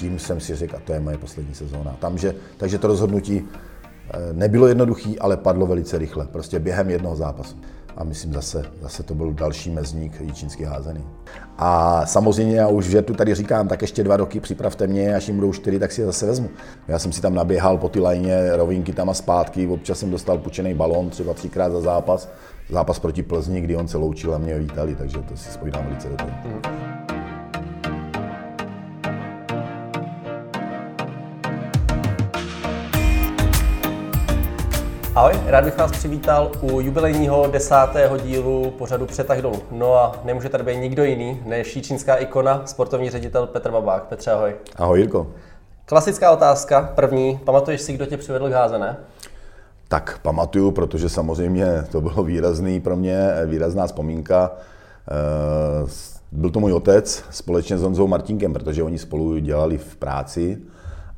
tím jsem si řekl, a to je moje poslední sezóna. Tam, že, takže to rozhodnutí eh, nebylo jednoduché, ale padlo velice rychle, prostě během jednoho zápasu. A myslím zase, zase to byl další mezník jíčínský házený. A samozřejmě já už že tu tady říkám, tak ještě dva roky připravte mě, až jim budou čtyři, tak si je zase vezmu. Já jsem si tam naběhal po ty lajně, rovinky tam a zpátky, občas jsem dostal pučený balón, třeba třikrát za zápas. Zápas proti Plzni, kdy on se loučil a mě vítali, takže to si spojím velice do toho. Mm. Ahoj, rád bych vás přivítal u jubilejního desátého dílu pořadu Přetah dolů. No a nemůže tady být nikdo jiný než čínská ikona, sportovní ředitel Petr Babák. Petře, ahoj. Ahoj, Jirko. Klasická otázka, první. Pamatuješ si, kdo tě přivedl k házené? Tak pamatuju, protože samozřejmě to bylo výrazný pro mě, výrazná vzpomínka. Eh, byl to můj otec společně s Honzou Martinkem, protože oni spolu dělali v práci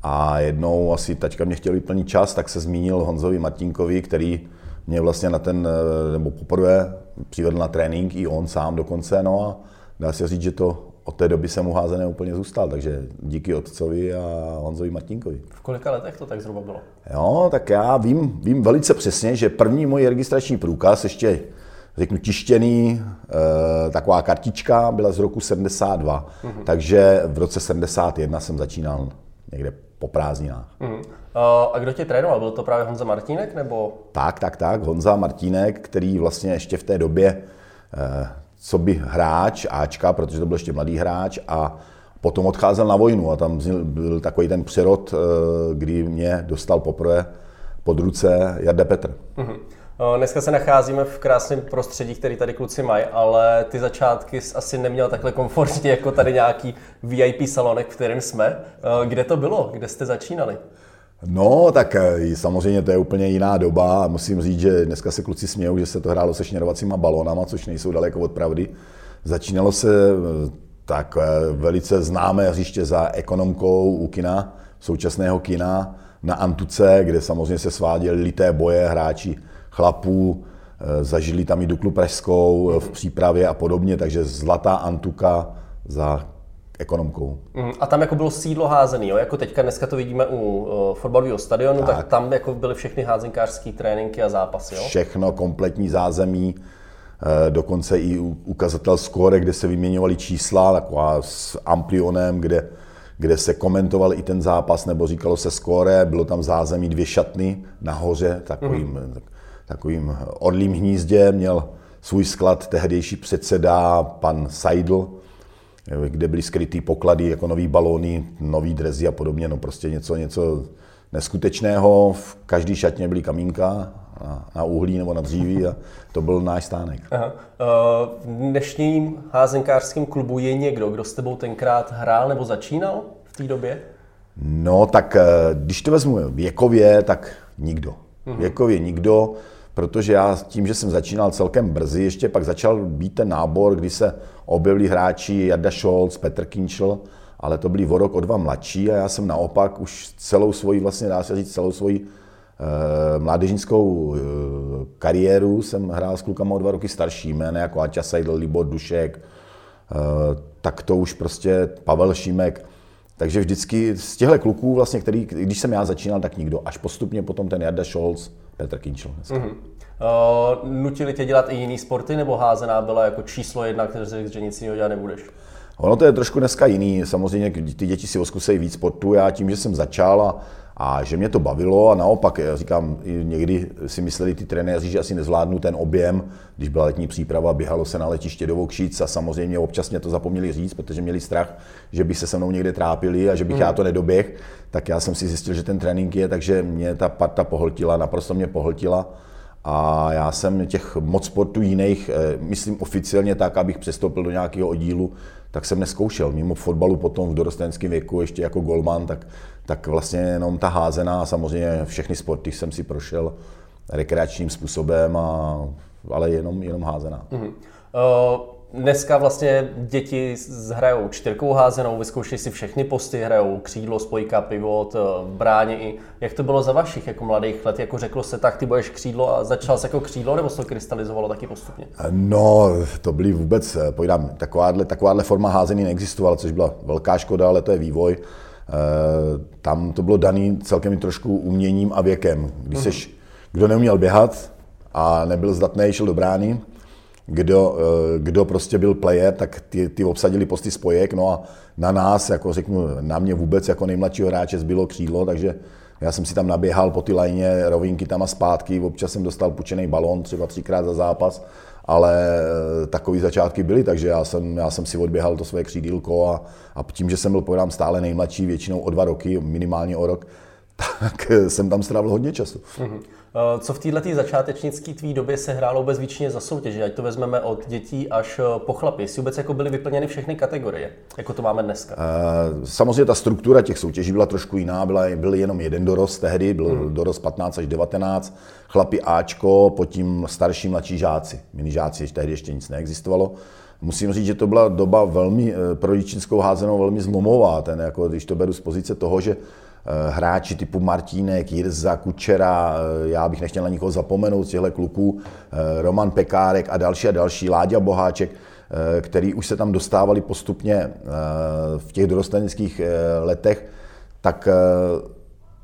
a jednou asi tačka mě chtěl vyplnit čas, tak se zmínil Honzovi Martinkovi, který mě vlastně na ten, eh, nebo poprvé přivedl na trénink, i on sám dokonce, no a dá se říct, že to od té doby jsem uházené úplně zůstal, takže díky otcovi a Honzovi Martinkovi. V kolika letech to tak zhruba bylo? Jo, tak já vím, vím velice přesně, že první můj registrační průkaz, ještě řeknu tištěný, e, taková kartička, byla z roku 72, mm-hmm. takže v roce 71 jsem začínal někde po prázdninách. Mm. A kdo tě trénoval? Byl to právě Honza Martínek? Nebo? Tak, tak, tak. Honza Martínek, který vlastně ještě v té době, eh, co by hráč, Ačka, protože to byl ještě mladý hráč a potom odcházel na vojnu a tam byl takový ten přerod, eh, kdy mě dostal poprvé pod ruce Jarde Petr. Mm-hmm. Dneska se nacházíme v krásném prostředí, který tady kluci mají, ale ty začátky asi neměl takhle komfortně jako tady nějaký VIP salonek, v kterém jsme. Kde to bylo? Kde jste začínali? No, tak eh, samozřejmě to je úplně jiná doba. Musím říct, že dneska se kluci smějou, že se to hrálo se šněrovacíma balónama, což nejsou daleko od pravdy. Začínalo se eh, tak eh, velice známé hřiště za ekonomkou u kina, současného kina na Antuce, kde samozřejmě se sváděly lité boje hráči chlapů, eh, zažili tam i Duklu Pražskou eh, v přípravě a podobně, takže zlatá Antuka za ekonomkou. Mm, a tam jako bylo sídlo házený, jo? jako teďka dneska to vidíme u uh, fotbalového stadionu, tak. tak tam jako byly všechny házenkářské tréninky a zápasy. Jo? Všechno, kompletní zázemí, dokonce i ukazatel skóre, kde se vyměňovaly čísla, taková s amplionem, kde, kde se komentoval i ten zápas, nebo říkalo se skóre, bylo tam zázemí dvě šatny nahoře, takovým mm takovým orlým hnízdě, měl svůj sklad tehdejší předseda, pan Seidl, kde byly skrytý poklady jako nový balóny, nový drezy a podobně, no prostě něco, něco neskutečného. V každý šatně byly kamínka na, na uhlí nebo na dříví a to byl náš stánek. Aha. V dnešním házenkářském klubu je někdo, kdo s tebou tenkrát hrál nebo začínal v té době? No tak eh, když to vezmu věkově, tak nikdo. Mhm. Věkově nikdo protože já tím, že jsem začínal celkem brzy, ještě pak začal být ten nábor, kdy se objevili hráči Jarda Scholz, Petr Kinčl, ale to byli o rok, o dva mladší a já jsem naopak už celou svoji, vlastně dá se říct, celou svoji e, mládežnickou e, kariéru jsem hrál s klukama o dva roky starší, jmény jako Aťa Seidl, Libor Dušek, e, tak to už prostě Pavel Šimek, takže vždycky z těchto kluků, vlastně, který, když jsem já začínal, tak nikdo. Až postupně potom ten Jarda Scholz, Petr Kinčel. Mm-hmm. Uh, nutili tě dělat i jiný sporty, nebo házená byla jako číslo jedna, který řekl, že nic jiného dělat nebudeš? Ono to je trošku dneska jiný. Samozřejmě ty děti si oskusejí víc sportu. Já tím, že jsem začal a a že mě to bavilo a naopak, já říkám, někdy si mysleli ty trenéři, že asi nezvládnu ten objem, když byla letní příprava, běhalo se na letiště do Vokšic a samozřejmě občas mě to zapomněli říct, protože měli strach, že by se se mnou někde trápili a že bych mm. já to nedoběh, tak já jsem si zjistil, že ten trénink je, takže mě ta parta pohltila, naprosto mě pohltila. A já jsem těch moc sportů jiných, eh, myslím oficiálně tak, abych přestoupil do nějakého oddílu, tak jsem neskoušel. Mimo fotbalu potom v dorostenském věku, ještě jako golman, tak, tak vlastně jenom ta házená samozřejmě všechny sporty jsem si prošel rekreačním způsobem, a, ale jenom, jenom házená. Mm-hmm. Uh... Dneska vlastně děti hrajou čtyřkou házenou, vyzkoušejí si všechny posty, hrajou křídlo, spojka, pivot, v bráně i. Jak to bylo za vašich jako mladých let? Jako řeklo se, tak ty budeš křídlo a začal se jako křídlo, nebo se to krystalizovalo taky postupně? No, to byly vůbec, pojdám, takováhle, takováhle forma házení neexistovala, což byla velká škoda, ale to je vývoj. tam to bylo daný celkem trošku uměním a věkem. Když mm. seš, kdo neuměl běhat a nebyl zdatný, šel do brány, kdo, kdo prostě byl player, tak ty, ty obsadili posty spojek, no a na nás, jako řeknu, na mě vůbec jako nejmladšího hráče zbylo křídlo, takže já jsem si tam naběhal po ty lajně, rovinky tam a zpátky, občas jsem dostal pučený balón třeba třikrát za zápas, ale eh, takový začátky byly, takže já jsem, já jsem si odběhal to své křídílko a, a tím, že jsem byl pojedám stále nejmladší, většinou o dva roky, minimálně o rok, tak jsem tam strávil hodně času. Mm-hmm. Eh, co v této začátečnické tvý době se hrálo bez výčině za soutěže, ať to vezmeme od dětí až eh, po chlapy, jestli vůbec jako byly vyplněny všechny kategorie, jako to máme dneska? Uh, samozřejmě ta struktura těch soutěží byla trošku jiná, byla, byl jenom jeden dorost tehdy, byl hmm. dorost 15 až 19, chlapi Ačko, potom starší mladší žáci, minižáci, tehdy ještě nic neexistovalo. Musím říct, že to byla doba velmi pro jíčinskou házenou velmi zlomová, ten, jako, když to beru z pozice toho, že Eh, hráči typu Martínek, Jirza, Kučera, eh, já bych nechtěl na nikoho zapomenout těchto kluků, eh, Roman Pekárek a další a další, Láďa Boháček, který už se tam dostávali postupně v těch dorosteneckých letech, tak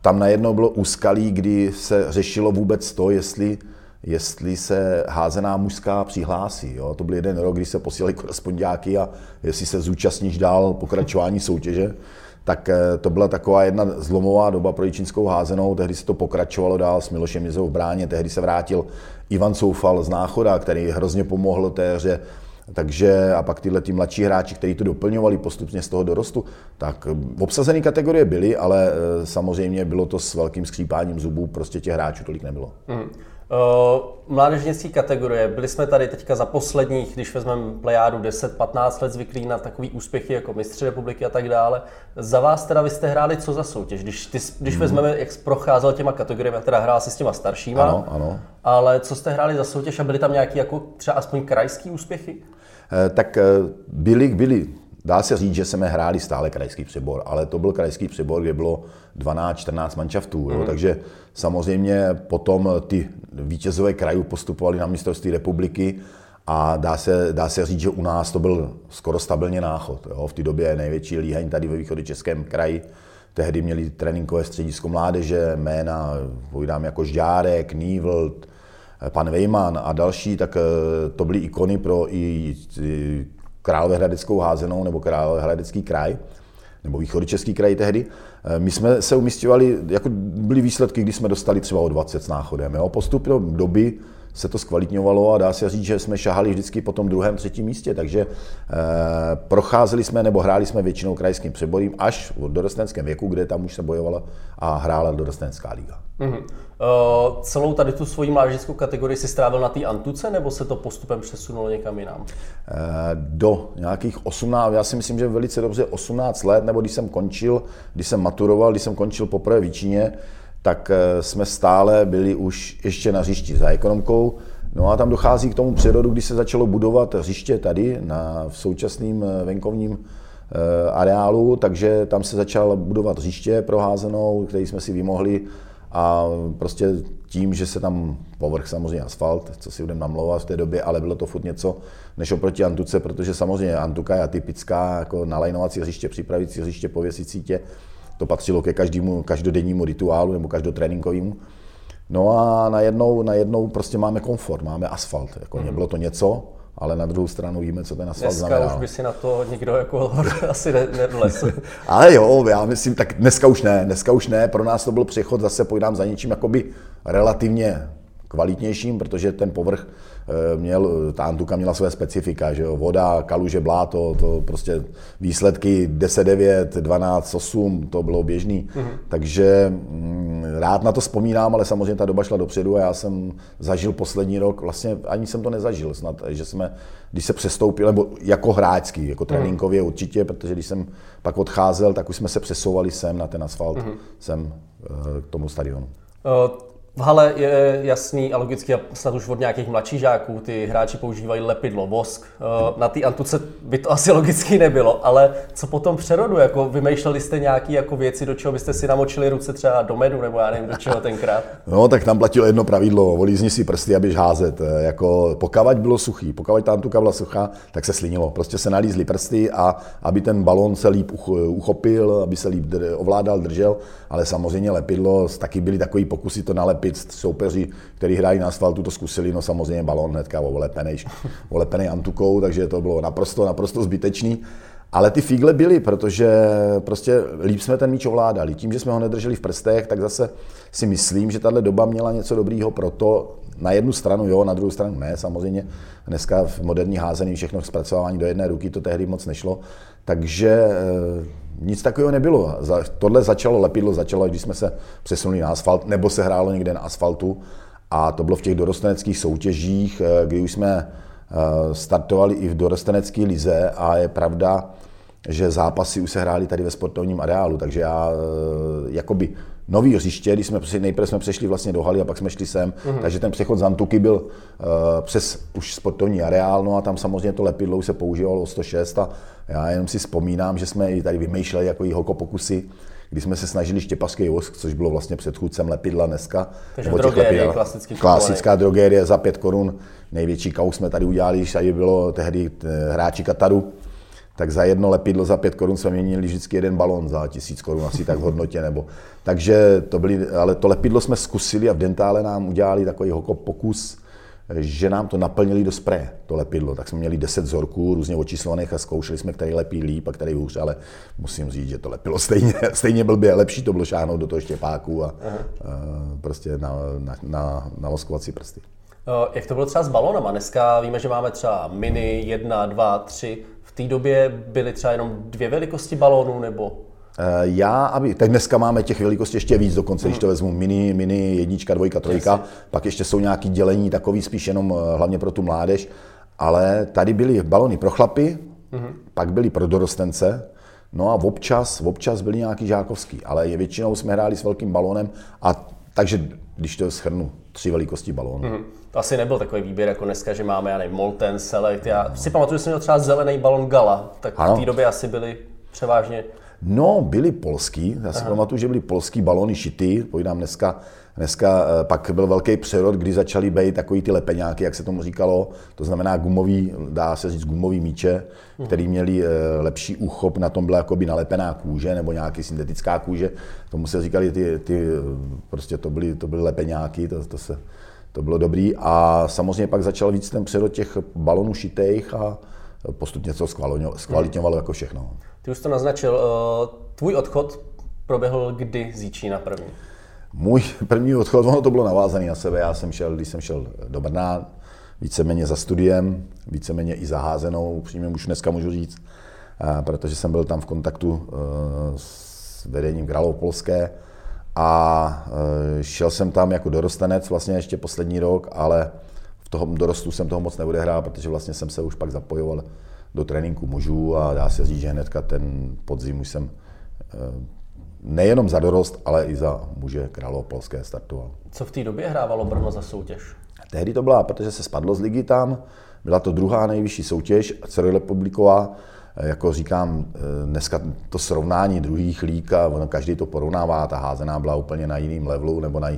tam najednou bylo úskalí, kdy se řešilo vůbec to, jestli, jestli se házená mužská přihlásí. Jo? To byl jeden rok, kdy se posílali korespondiáky a jestli se zúčastníš dál pokračování soutěže tak eh, to byla taková jedna zlomová doba pro čínskou házenou. Tehdy se to pokračovalo dál s Milošem Jizou v bráně, tehdy se vrátil Ivan Soufal z Náchoda, který hrozně pomohl té hře. Takže a pak tyhle ty mladší hráči, kteří to doplňovali postupně z toho dorostu, tak eh, obsazené kategorie byly, ale eh, samozřejmě bylo to s velkým skřípáním zubů, prostě těch hráčů tolik nebylo. Mm. Uh, mládežnické kategorie. Byli jsme tady teďka za posledních, když vezmeme plejádu 10-15 let zvyklí na takový úspěchy jako mistři republiky a tak dále. Za vás teda vy jste hráli co za soutěž? Když, ty, když hmm. vezmeme, jak jsi procházel těma kategoriemi, teda hrál si s těma staršíma, ano, ano. ale co jste hráli za soutěž a byly tam nějaké jako třeba aspoň krajské úspěchy? Eh, tak eh, byli, byli Dá se říct, že jsme hráli stále krajský přebor, ale to byl krajský přebor, kde bylo 12-14 manšaftů. Mm. Jo, takže samozřejmě potom ty vítězové krajů postupovali na mistrovství republiky a dá se, dá se říct, že u nás to byl skoro stabilně náchod. Jo. V té době největší líheň tady ve východě Českém kraji. Tehdy měli tréninkové středisko mládeže, jména, povídám jako Žďárek, Nývlt, pan Vejman a další, tak eh, to byly ikony pro i Královéhradeckou házenou nebo Královéhradecký kraj, nebo východočeský kraj tehdy. Eh, my jsme se umistovali, jako byly výsledky, kdy jsme dostali třeba o 20 s náchodem. Jo. Postupem doby se to zkvalitňovalo a dá se říct, že jsme šahali vždycky po tom druhém, třetím místě, takže eh, procházeli jsme nebo hráli jsme většinou krajským přeborím až v dorostenském věku, kde tam už se bojovala a hrála dorostenská liga. Mm-hmm. Uh, celou tady tu svoji mládežnickou kategorii si strávil na té Antuce, nebo se to postupem přesunulo někam jinam? Uh, do nějakých 18, já si myslím, že velice dobře 18 let, nebo když jsem končil, když jsem maturoval, když jsem končil poprvé v Číně, tak eh, jsme stále byli už ještě na hřišti za ekonomkou. No a tam dochází k tomu přerodu, kdy se začalo budovat hřiště tady na, v současném eh, venkovním eh, areálu, takže tam se začalo budovat hřiště proházenou, který jsme si vymohli a prostě tím, že se tam povrch samozřejmě asfalt, co si budeme namlouvat v té době, ale bylo to furt něco než oproti Antuce, protože samozřejmě Antuka je atypická, jako nalajnovací hřiště, připravící hřiště, pověsit sítě, to patřilo ke každému každodennímu rituálu nebo každotréninkovému. No a najednou, najednou prostě máme komfort, máme asfalt. Jako mm. Nebylo to něco, ale na druhou stranu víme, co ten asfalt dneska znamená. už by si na to nikdo jako asi nedolesl. ale jo, já myslím, tak dneska už ne, dneska už ne. Pro nás to byl přechod, zase pojdám za něčím jakoby relativně kvalitnějším, protože ten povrch eh, měl, ta Antuka měla své specifika, že jo, voda, kaluže, bláto, to prostě výsledky 10, 9, 12, 8, to bylo běžný. Mm-hmm. Takže mm, rád na to vzpomínám, ale samozřejmě ta doba šla dopředu a já jsem zažil poslední rok, vlastně ani jsem to nezažil snad, že jsme, když se přestoupil, nebo jako hráčský, jako mhm. tréninkově mm-hmm. určitě, protože když jsem pak odcházel, tak už jsme se přesouvali sem na ten asfalt, mm-hmm. sem eh, k tomu stadionu. Uh v hale je jasný a logicky, a snad už od nějakých mladších žáků, ty hráči používají lepidlo, vosk. Eh, na té antuce by to asi logicky nebylo, ale co potom přerodu? Jako vymýšleli jste nějaké jako věci, do čeho byste si namočili ruce třeba do medu, nebo já nevím, do čeho tenkrát? No, tak tam platilo jedno pravidlo, volízni si prsty, abyš házet. Eh, jako pokavať bylo suchý, pokavať ta antuka byla suchá, tak se slinilo. Prostě se nalízly prsty a aby ten balon se líp uchopil, aby se líp ovládal, držel, ale samozřejmě lepidlo, taky byly takový pokusy to nalepit opět soupeři, kteří hrají na asfaltu, to zkusili, no samozřejmě balon hnedka olepený, olepený antukou, takže to bylo naprosto, naprosto zbytečný. Ale ty figle byly, protože prostě líp jsme ten míč ovládali. Tím, že jsme ho nedrželi v prstech, tak zase si myslím, že tahle doba měla něco dobrýho pro to, na jednu stranu jo, na druhou stranu ne, samozřejmě. Dneska v moderní házení všechno zpracování do jedné ruky, to tehdy moc nešlo. Takže nic takového nebylo. Tohle začalo, lepidlo začalo, když jsme se přesunuli na asfalt, nebo se hrálo někde na asfaltu. A to bylo v těch dorosteneckých soutěžích, eh, kdy už jsme eh, startovali i v dorostenecké lize a je pravda, že zápasy už se hrály tady ve sportovním areálu, takže já eh, jakoby nový hřiště, když jsme nejprve jsme přešli vlastně do haly a pak jsme šli sem, mm-hmm. takže ten přechod z Antuky byl uh, přes už sportovní areál, no a tam samozřejmě to lepidlo už se používalo 106 a já jenom si vzpomínám, že jsme i tady vymýšleli jako i hoko pokusy, kdy jsme se snažili štěpaský vosk, což bylo vlastně předchůdcem lepidla dneska. Takže drogérie, klasický Klasická drogérie za pět korun. Největší kaus jsme tady udělali, když tady bylo tehdy eh, hráči Kataru, tak za jedno lepidlo za pět korun jsme měnili vždycky jeden balon za tisíc korun, asi tak v hodnotě. Nebo. Takže to byly, ale to lepidlo jsme zkusili a v dentále nám udělali takový hoko pokus, že nám to naplnili do spreje, to lepidlo. Tak jsme měli 10 vzorků různě očíslovaných a zkoušeli jsme, který lepí líp a který hůř, ale musím říct, že to lepilo stejně, stejně blbě. Lepší to bylo šáhnout do toho štěpáku a, a prostě na, na, na, na voskovací prsty. Jak to bylo třeba s balonama? Dneska víme, že máme třeba mini, jedna, dva, tři. V té době byly třeba jenom dvě velikosti balónů nebo? Eh, já, aby, tak dneska máme těch velikostí ještě víc dokonce, hmm. když to vezmu mini, mini, jednička, dvojka, trojka, Jasně. pak ještě jsou nějaký dělení takový spíš jenom eh, hlavně pro tu mládež, ale tady byly balony pro chlapy, hmm. pak byly pro dorostence, no a občas, občas byly nějaký žákovský, ale je většinou jsme hráli s velkým balonem a takže když to schrnu, tři velikosti balónu. Hmm. To asi nebyl takový výběr jako dneska, že máme, já nevím, Molten, Select. Já si pamatuju, že jsem měl třeba zelený balon Gala, tak ano. v té době asi byly převážně No, byli polský, já si Aha. pamatuju, že byly polský balony šity, povídám dneska, dneska eh, pak byl velký přerod, kdy začaly být takový ty lepeňáky, jak se tomu říkalo, to znamená gumový, dá se říct gumový míče, mhm. který měli eh, lepší úchop, na tom byla jakoby nalepená kůže nebo nějaký syntetická kůže, tomu se říkali ty, ty prostě to byly, to byly lepeňáky, to, to se, to bylo dobrý a samozřejmě pak začal víc ten přerod těch balonů šitých a postupně to zkvalitňovalo jako všechno. Ty už to naznačil, eh, tvůj odchod proběhl kdy z Jíčína první? Můj první odchod, ono to bylo navázané na sebe. Já jsem šel, když jsem šel do Brna, víceméně za studiem, víceméně i zaházenou, upřímně už dneska můžu říct, eh, protože jsem byl tam v kontaktu eh, s vedením Královopolské a šel jsem tam jako dorostenec vlastně ještě poslední rok, ale v tom dorostu jsem toho moc neodehrál, protože vlastně jsem se už pak zapojoval do tréninku mužů a dá se říct, že hnedka ten podzim už jsem eh, nejenom za dorost, ale i za muže Královopolské startoval. Co v té době hrávalo Brno za soutěž? Tehdy to byla, protože se spadlo z ligy tam, byla to druhá nejvyšší soutěž, celorepubliková, eh, jako říkám, eh, dneska to srovnání druhých lík a každý to porovnává, ta házená byla úplně na jiném levelu, nebo na,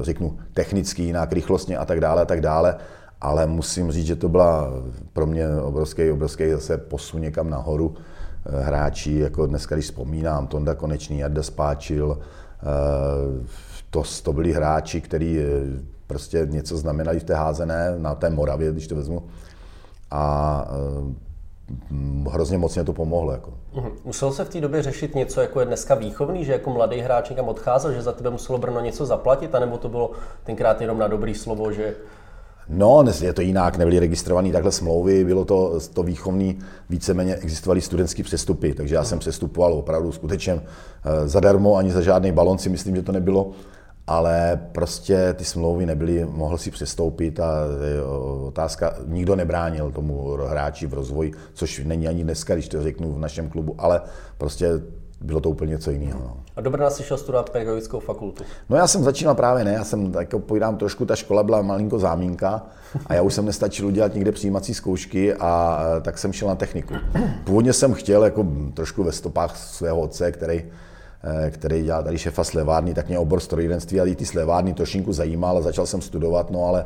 řeknu, technický, jinak, rychlostně a tak dále, a tak dále ale musím říct, že to byla pro mě obrovský, obrovský zase posun někam nahoru. Eh, hráči, jako dneska, když vzpomínám, Tonda Konečný, Jarda Spáčil, eh, to, to byli hráči, eh, prostě něco znamenali v té házené, na té Moravě, když to vezmu. A hrozně moc mě to pomohlo. Jako. Mhm. Musel se v té době řešit něco, jako je dneska výchovný, že jako mladý hráč někam odcházel, že za tebe muselo Brno něco zaplatit, anebo to bylo tenkrát jenom na dobrý slovo, že No, je to jinak, nebyly registrované takhle smlouvy, bylo to, to výchovný, víceméně existovaly studentské přestupy, takže já jsem přestupoval opravdu skutečně eh, zadarmo, ani za žádný balon si myslím, že to nebylo, ale prostě ty smlouvy nebyly, mohl si přestoupit a eh, otázka, nikdo nebránil tomu hráči v rozvoji, což není ani dneska, když to řeknu v našem klubu, ale prostě bylo to úplně něco jiného. No. A do Brna si šel studovat pedagogickou fakultu? No já jsem začínal právě ne, já jsem, tak povídám trošku, ta škola byla malinko zámínka a já už jsem nestačil udělat někde přijímací zkoušky a tak jsem šel na techniku. Původně jsem chtěl jako trošku ve stopách svého otce, který který dělá tady šefa slevárny, tak mě obor strojírenství a ty slevárny trošinku zajímal a začal jsem studovat, no ale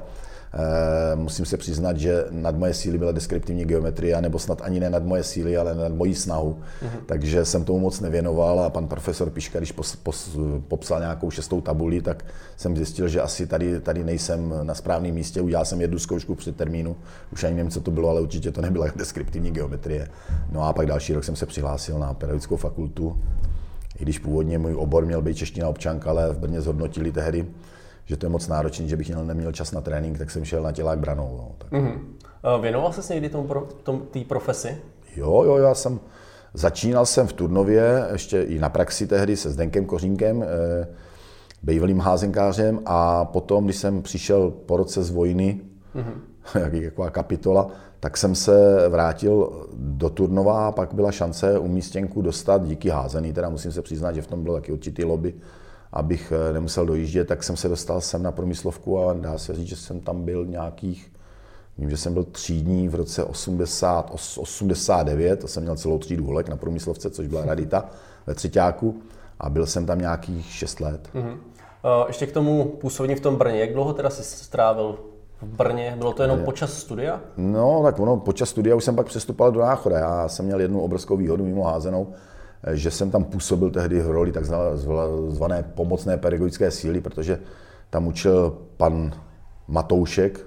Eh, musím se přiznat, že nad moje síly byla deskriptivní geometrie, nebo snad ani ne nad moje síly, ale nad moji snahu. Mm-hmm. Takže jsem tomu moc nevěnoval a pan profesor Piška, když pos, pos, popsal nějakou šestou tabuli, tak jsem zjistil, že asi tady, tady nejsem na správném místě. Udělal jsem jednu zkoušku před termínu, už ani nevím, co to bylo, ale určitě to nebyla deskriptivní geometrie. No a pak další rok jsem se přihlásil na pedagogickou fakultu, i když původně můj obor měl být čeština občanka, ale v Brně zhodnotili tehdy, že to je moc náročný, že bych měl, neměl čas na trénink, tak jsem šel na tělák branou. No, tak. Mm-hmm. Věnoval jsi se někdy tomu, tom, té profesi? Jo, jo, já jsem, začínal jsem v Turnově, ještě i na praxi tehdy se Zdenkem Kořínkem, eh, bývalým házenkářem a potom, když jsem přišel po roce z vojny, mm-hmm. jak jaká kapitola, tak jsem se vrátil do Turnova a pak byla šance umístěnku dostat díky házený, teda musím se přiznat, že v tom bylo taky určitý lobby, abych eh, nemusel dojíždět, tak jsem se dostal sem na promyslovku a dá se říct, že jsem tam byl nějakých, vím, že jsem byl tří dní v roce 80, 89, to jsem měl celou třídu holek na promyslovce, což byla radita ve třetíku a byl jsem tam nějakých 6 let. Mm-hmm. Ještě k tomu působení v tom Brně. Jak dlouho teda jsi strávil v Brně? Bylo to jenom počas studia? No, tak ono, počas studia už jsem pak přestupoval do Náchoda. Já jsem měl jednu obrovskou výhodu mimo házenou, že jsem tam působil tehdy v roli takzvané pomocné pedagogické síly, protože tam učil pan Matoušek,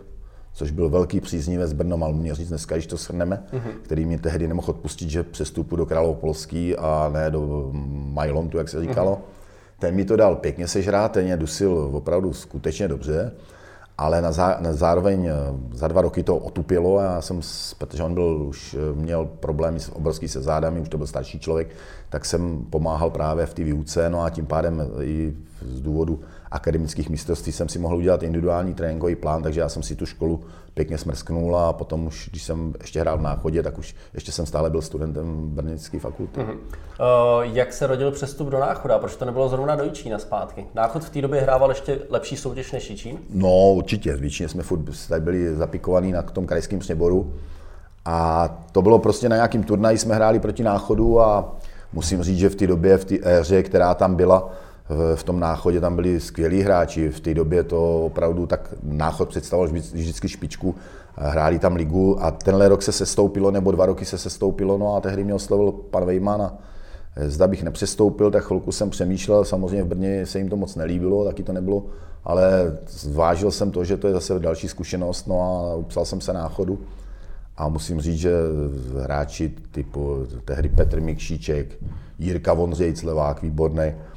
což byl velký příznivec Brno Malměřic, dneska, když to shrneme, mm-hmm. který mi tehdy nemohl odpustit, že přestupu do Královopolský a ne do Majlontu, jak se říkalo. Mm-hmm. Ten mi to dal pěkně sežrát, ten mě dusil opravdu skutečně dobře ale na, zá, na zároveň eh, za dva roky to otupilo a já jsem, protože on byl, už eh, měl problémy s obrovský se zádami, už to byl starší člověk, tak jsem pomáhal právě v té výuce, no a tím pádem i z důvodu akademických mistrovství jsem si mohl udělat individuální tréninkový plán, takže já jsem si tu školu pěkně smrsknul a potom už, když jsem ještě hrál v náchodě, tak už ještě jsem stále byl studentem Brněnské fakulty. Uh-huh. Uh, jak se rodil přestup do Náchoda? Proč to nebylo zrovna do Jičína zpátky? Náchod v té době hrával ještě lepší soutěž než Jičín? No určitě, v Jičíně jsme furt tady byli zapikovaní na tom krajském přeboru a to bylo prostě na nějakým turnaji, jsme hráli proti Náchodu a musím říct, že v té době, v té éře, která tam byla, v tom náchodě tam byli skvělí hráči, v té době to opravdu tak náchod představoval vždycky špičku, hráli tam ligu. A tenhle rok se sestoupilo, nebo dva roky se sestoupilo, no a tehdy mě oslovil pan Vejman a zda bych nepřestoupil, tak chvilku jsem přemýšlel, samozřejmě v Brně se jim to moc nelíbilo, taky to nebylo, ale zvážil jsem to, že to je zase další zkušenost, no a upsal jsem se náchodu. A musím říct, že hráči typu tehdy Petr Mikšíček, Jirka Vondřejc, levák, výborný, Eh,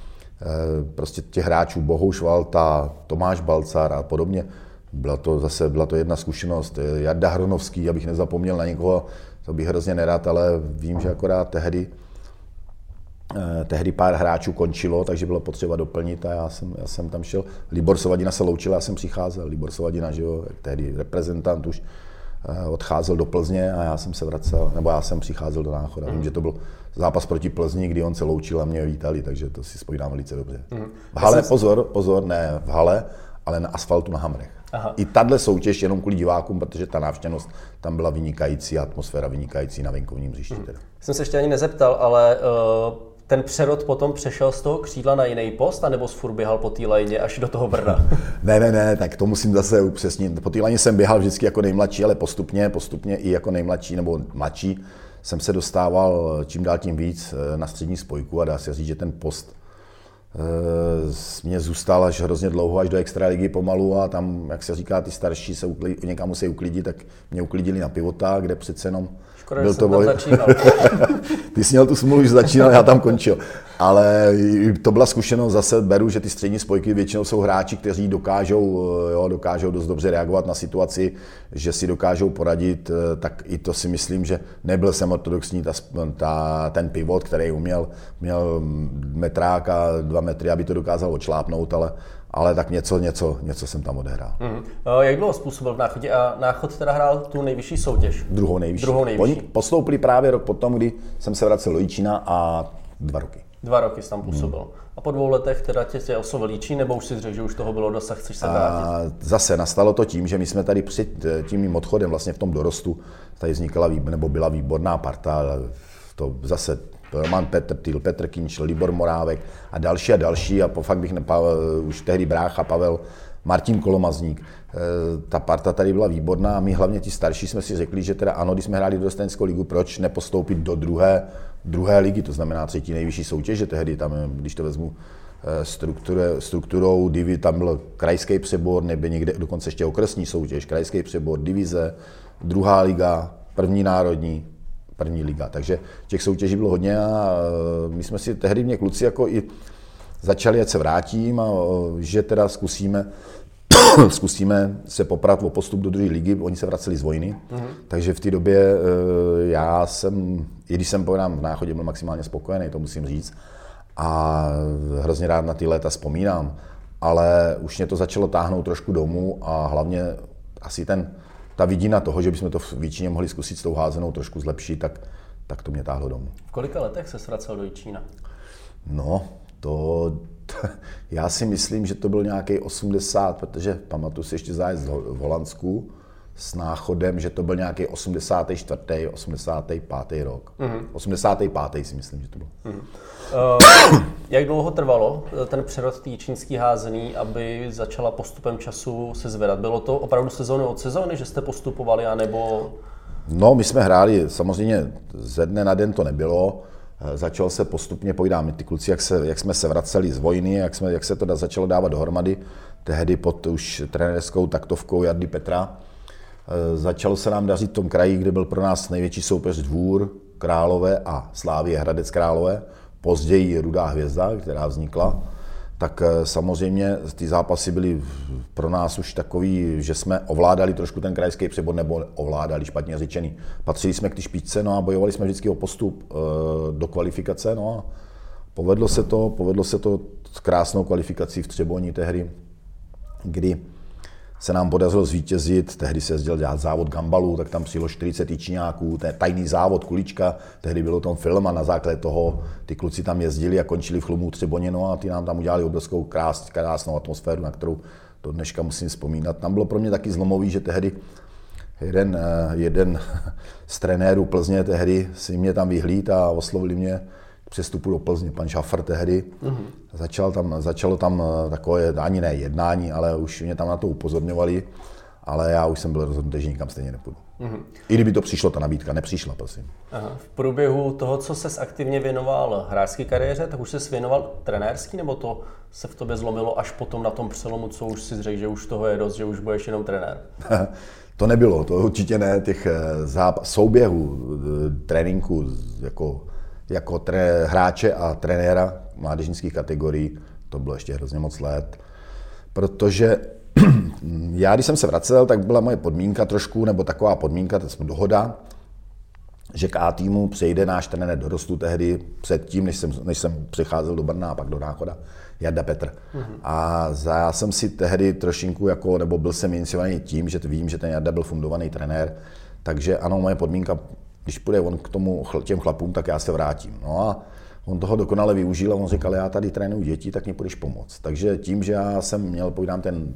prostě těch hráčů, Bohouš Valta, Tomáš Balcar a podobně. Byla to zase byla to jedna zkušenost. Eh, Jarda Hronovský, abych nezapomněl na někoho, to bych hrozně nerad, ale vím, že akorát tehdy, eh, tehdy pár hráčů končilo, takže bylo potřeba doplnit a já jsem, já jsem tam šel. Libor Sovadina se loučil, já jsem přicházel. Libor Sovadina, že jo, tehdy reprezentant už odcházel do Plzně a já jsem se vracel, nebo já jsem přicházel do Náchoda. Vím, že to byl zápas proti Plzni, kdy on se loučil a mě vítali, takže to si spojím velice dobře. Mm. V hale, pozor, pozor, ne v hale, ale na asfaltu na Hamrech. Aha. I tahle soutěž jenom kvůli divákům, protože ta návštěvnost tam byla vynikající, atmosféra vynikající na venkovním hřišti. Mm. Teda. Jsem se ještě ani nezeptal, ale uh, ten přerod potom přešel z toho křídla na jiný post, anebo z furt běhal po té lajně až do toho Brna? ne, ne, ne, tak to musím zase upřesnit. Po té lajně jsem běhal vždycky jako nejmladší, ale postupně, postupně i jako nejmladší nebo mladší jsem se dostával čím dál tím víc eh, na střední spojku a dá se říct, že ten post eh, mě zůstal až hrozně dlouho, až do extraligy pomalu a tam, jak se říká, ty starší se někam musí uklidit, tak mě uklidili na pivota, kde přece jenom Škoda, byl to boj. Ty jsi měl tu smlouvu, že začínal, já tam končil. Ale to byla zkušenost, zase beru, že ty střední spojky většinou jsou hráči, kteří dokážou, eh, jo, dokážou dost dobře reagovat na situaci, že si dokážou poradit, eh, tak i to si myslím, že nebyl jsem ortodoxní ta, ta, ten pivot, který uměl, měl metrák a dva metry, aby to dokázal odšlápnout, ale ale tak něco, něco, něco jsem tam odehrál. Mm. Jak dlouho způsobil v Náchodě? A Náchod teda hrál tu nejvyšší soutěž? Druhou nejvyšší. Druhou nejvyšší. Oni postoupili právě rok potom, kdy jsem se vracel do Jíčína a dva roky. Dva roky jsi tam působil. Hmm. A po dvou letech teda tě, tě oslovil líčí, nebo už si řekl, že už toho bylo dost a chceš se vrátit? A zase nastalo to tím, že my jsme tady před tím mým odchodem vlastně v tom dorostu, tady vznikala, nebo byla výborná parta, to zase Roman Petr Tyl, Petr Kinč, Libor Morávek a další a další. A po fakt bych nepal, už tehdy brácha Pavel, Martin Kolomazník. Eh, ta parta tady byla výborná. A my hlavně ti starší jsme si řekli, že teda ano, když jsme hráli do Dostenskou ligu, proč nepostoupit do druhé, druhé ligy, to znamená třetí nejvyšší soutěže tehdy, tam, když to vezmu eh, strukturou divy, tam byl krajský přebor, nebo někde dokonce ještě okresní soutěž, krajský přebor, divize, druhá liga, první národní, první liga. Takže těch soutěží bylo hodně a eh, my jsme si tehdy mě kluci jako i začali, ať se vrátím a že teda zkusíme zkusíme se poprat o postup do druhé ligy, oni se vraceli z vojny, mm-hmm. takže v té době e, já jsem, i když jsem povedám v náchodě byl maximálně spokojený, to musím říct, a hrozně rád na ty léta vzpomínám, ale už mě to začalo táhnout trošku domů a hlavně asi ten, ta vidina toho, že bychom to v Víčíně mohli zkusit s tou házenou trošku zlepšit, tak, tak to mě táhlo domů. V kolika letech se vracel do Jičína? No, to já si myslím, že to byl nějaký 80, protože pamatuju si ještě zájezd v Holandsku s náchodem, že to byl nějaký 84. 85. rok. Mm-hmm. 85. si myslím, že to byl. Mm-hmm. Uh, jak dlouho trvalo eh, ten přerod té čínský házený, aby začala postupem času se zvedat? Bylo to opravdu sezóny od sezóny, že jste postupovali, anebo... No, my jsme hráli, samozřejmě ze dne na den to nebylo. Eh, začal se postupně, povídám, ty kluci, jak, se, jak jsme se vraceli z vojny, jak, jsme, jak se to da, začalo dávat dohromady, tehdy pod už trenérskou taktovkou Jardy Petra. Eh, začalo se nám dařit v tom kraji, kde byl pro nás největší soupeř Dvůr, Králové a Slávě Hradec Králové, později Rudá hvězda, která vznikla tak eh, samozřejmě ty zápasy byly pro nás už takový, že jsme ovládali trošku ten krajský přebor, nebo ovládali špatně řečený. Patřili jsme k té špičce no a bojovali jsme vždycky o postup eh, do kvalifikace. No a povedlo se to, povedlo se to s krásnou kvalifikací v Třeboni tehdy, kdy se nám podařilo zvítězit, tehdy se jezdil dělat závod Gambalu, tak tam přijelo 40 tyčňáků, to je tajný závod Kulička, tehdy byl tom film a na základě toho ty kluci tam jezdili a končili v chlumu Třeboněno a ty nám tam udělali obrovskou krás, krásnou atmosféru, na kterou do dneška musím vzpomínat. Tam bylo pro mě taky zlomový, že tehdy jeden, eh, jeden z trenérů Plzně tehdy si mě tam vyhlíd a oslovili mě, přestupu do Plzně, pan Šafr tehdy. Mm-hmm. Začal tam, začalo tam eh, takové, ani ne jednání, ale už mě tam na to upozorňovali, ale já už jsem byl rozhodnutý, že nikam stejně nepůjdu. Mm-hmm. I kdyby to přišlo, ta nabídka nepřišla, prosím. Aha. V průběhu toho, co ses aktivně věnoval hráčské kariéře, tak už se věnoval trenérský, nebo to se v tobě zlomilo až potom na tom přelomu, co už si řekl, že už toho je dost, že už budeš jenom trenér? to nebylo, to určitě ne. Těch eh, záp- souběhů, eh, tréninku, jako jako tre, hráče a trenéra mládežnických kategorií, to bylo ještě hrozně moc let, protože já, když jsem se vracel, tak byla moje podmínka trošku, nebo taková podmínka, to jsme dohoda, že k A týmu přejde náš trenér dorostu tehdy předtím, než jsem, než jsem přicházel do Brna a pak do Náchoda, Jarda Petr. Mm-hmm. A za, já jsem si tehdy trošinku, jako, nebo byl jsem iniciovaný tím, že vím, že ten Jarda byl fundovaný trenér, takže ano, moje podmínka když půjde on k tomu, těm chlapům, tak já se vrátím. No a on toho dokonale využil a on říkal, já tady trénuju děti, tak mě půjdeš pomoct. Takže tím, že já jsem měl, povídám, ten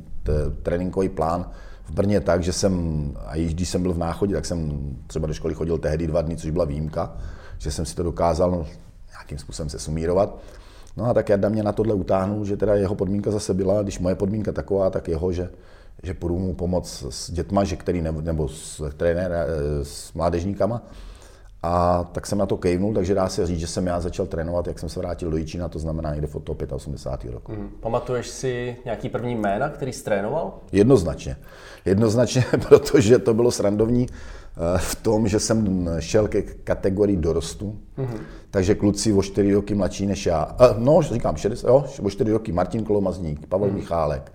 tréninkový plán v Brně tak, že jsem, a i když jsem byl v náchodě, tak jsem třeba do školy chodil tehdy dva dny, což byla výjimka, že jsem si to dokázal nějakým způsobem se sumírovat. No a tak Jarda mě na tohle utáhnul, že teda jeho podmínka zase byla, když moje podmínka taková, tak jeho, že že půjdu mu pomoct s dětma, že který ne, nebo s trenéra, eh, s mládežníkama. A tak jsem na to kejvnul, takže dá se říct, že jsem já začal trénovat, jak jsem se vrátil do Jičína, to znamená někde v toho 85. roku. Mm. Pamatuješ si nějaký první jména, který jsi trénoval? Jednoznačně. Jednoznačně, protože to bylo srandovní eh, v tom, že jsem šel ke kategorii dorostu, mm-hmm. takže kluci o 4 roky mladší než já, eh, no říkám 60, jo, o 4 roky Martin Kolomazník, Pavel mm. Michálek,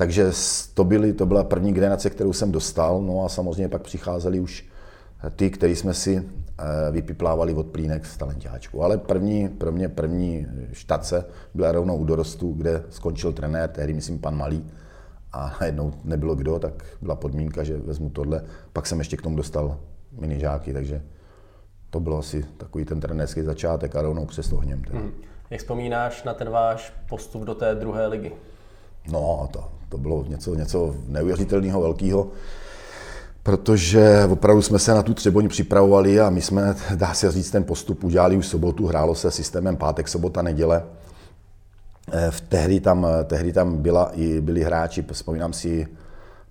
takže to, byly, to byla první generace, kterou jsem dostal, no a samozřejmě pak přicházeli už ty, který jsme si eh, vypiplávali od plínek z talentáčku. Ale první, pro mě první štace byla rovnou u dorostu, kde skončil trenér, tehdy myslím pan Malý, a najednou nebylo kdo, tak byla podmínka, že vezmu tohle. Pak jsem ještě k tomu dostal minižáky, takže to bylo asi takový ten trenérský začátek a rovnou přes to hněm. Hmm. Jak vzpomínáš na ten váš postup do té druhé ligy? No, to, to bylo něco, něco neuvěřitelného, velkého protože opravdu jsme se na tu Třeboň připravovali a my jsme, dá se říct, ten postup udělali už sobotu, hrálo se systémem pátek, sobota, neděle. Eh, v tehdy tam, tehdy tam byla, i byli hráči, vzpomínám si,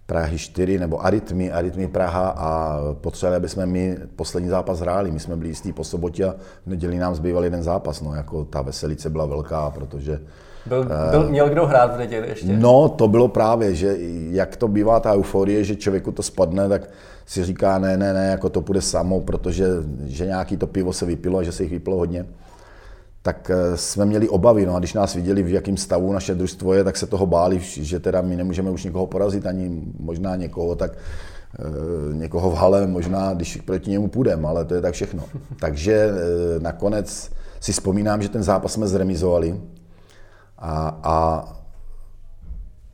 Prahy 4 nebo Arytmy, Arytmy Praha a potřebovali, aby jsme my poslední zápas hráli. My jsme byli jistý po sobotě a v neděli nám zbýval jeden zápas. No, jako ta veselice byla velká, protože byl, byl, měl kdo hrát v neděli ještě? No, to bylo právě, že jak to bývá ta euforie, že člověku to spadne, tak si říká, ne, ne, ne, jako to půjde samo, protože že nějaký to pivo se vypilo a že se jich vypilo hodně. Tak eh, jsme měli obavy, no a když nás viděli, v jakém stavu naše družstvo je, tak se toho báli, že teda my nemůžeme už nikoho porazit, ani možná někoho, tak e, někoho v hale, možná, když proti němu půjdeme, ale to je tak všechno. Takže e, nakonec si vzpomínám, že ten zápas jsme zremizovali, a, a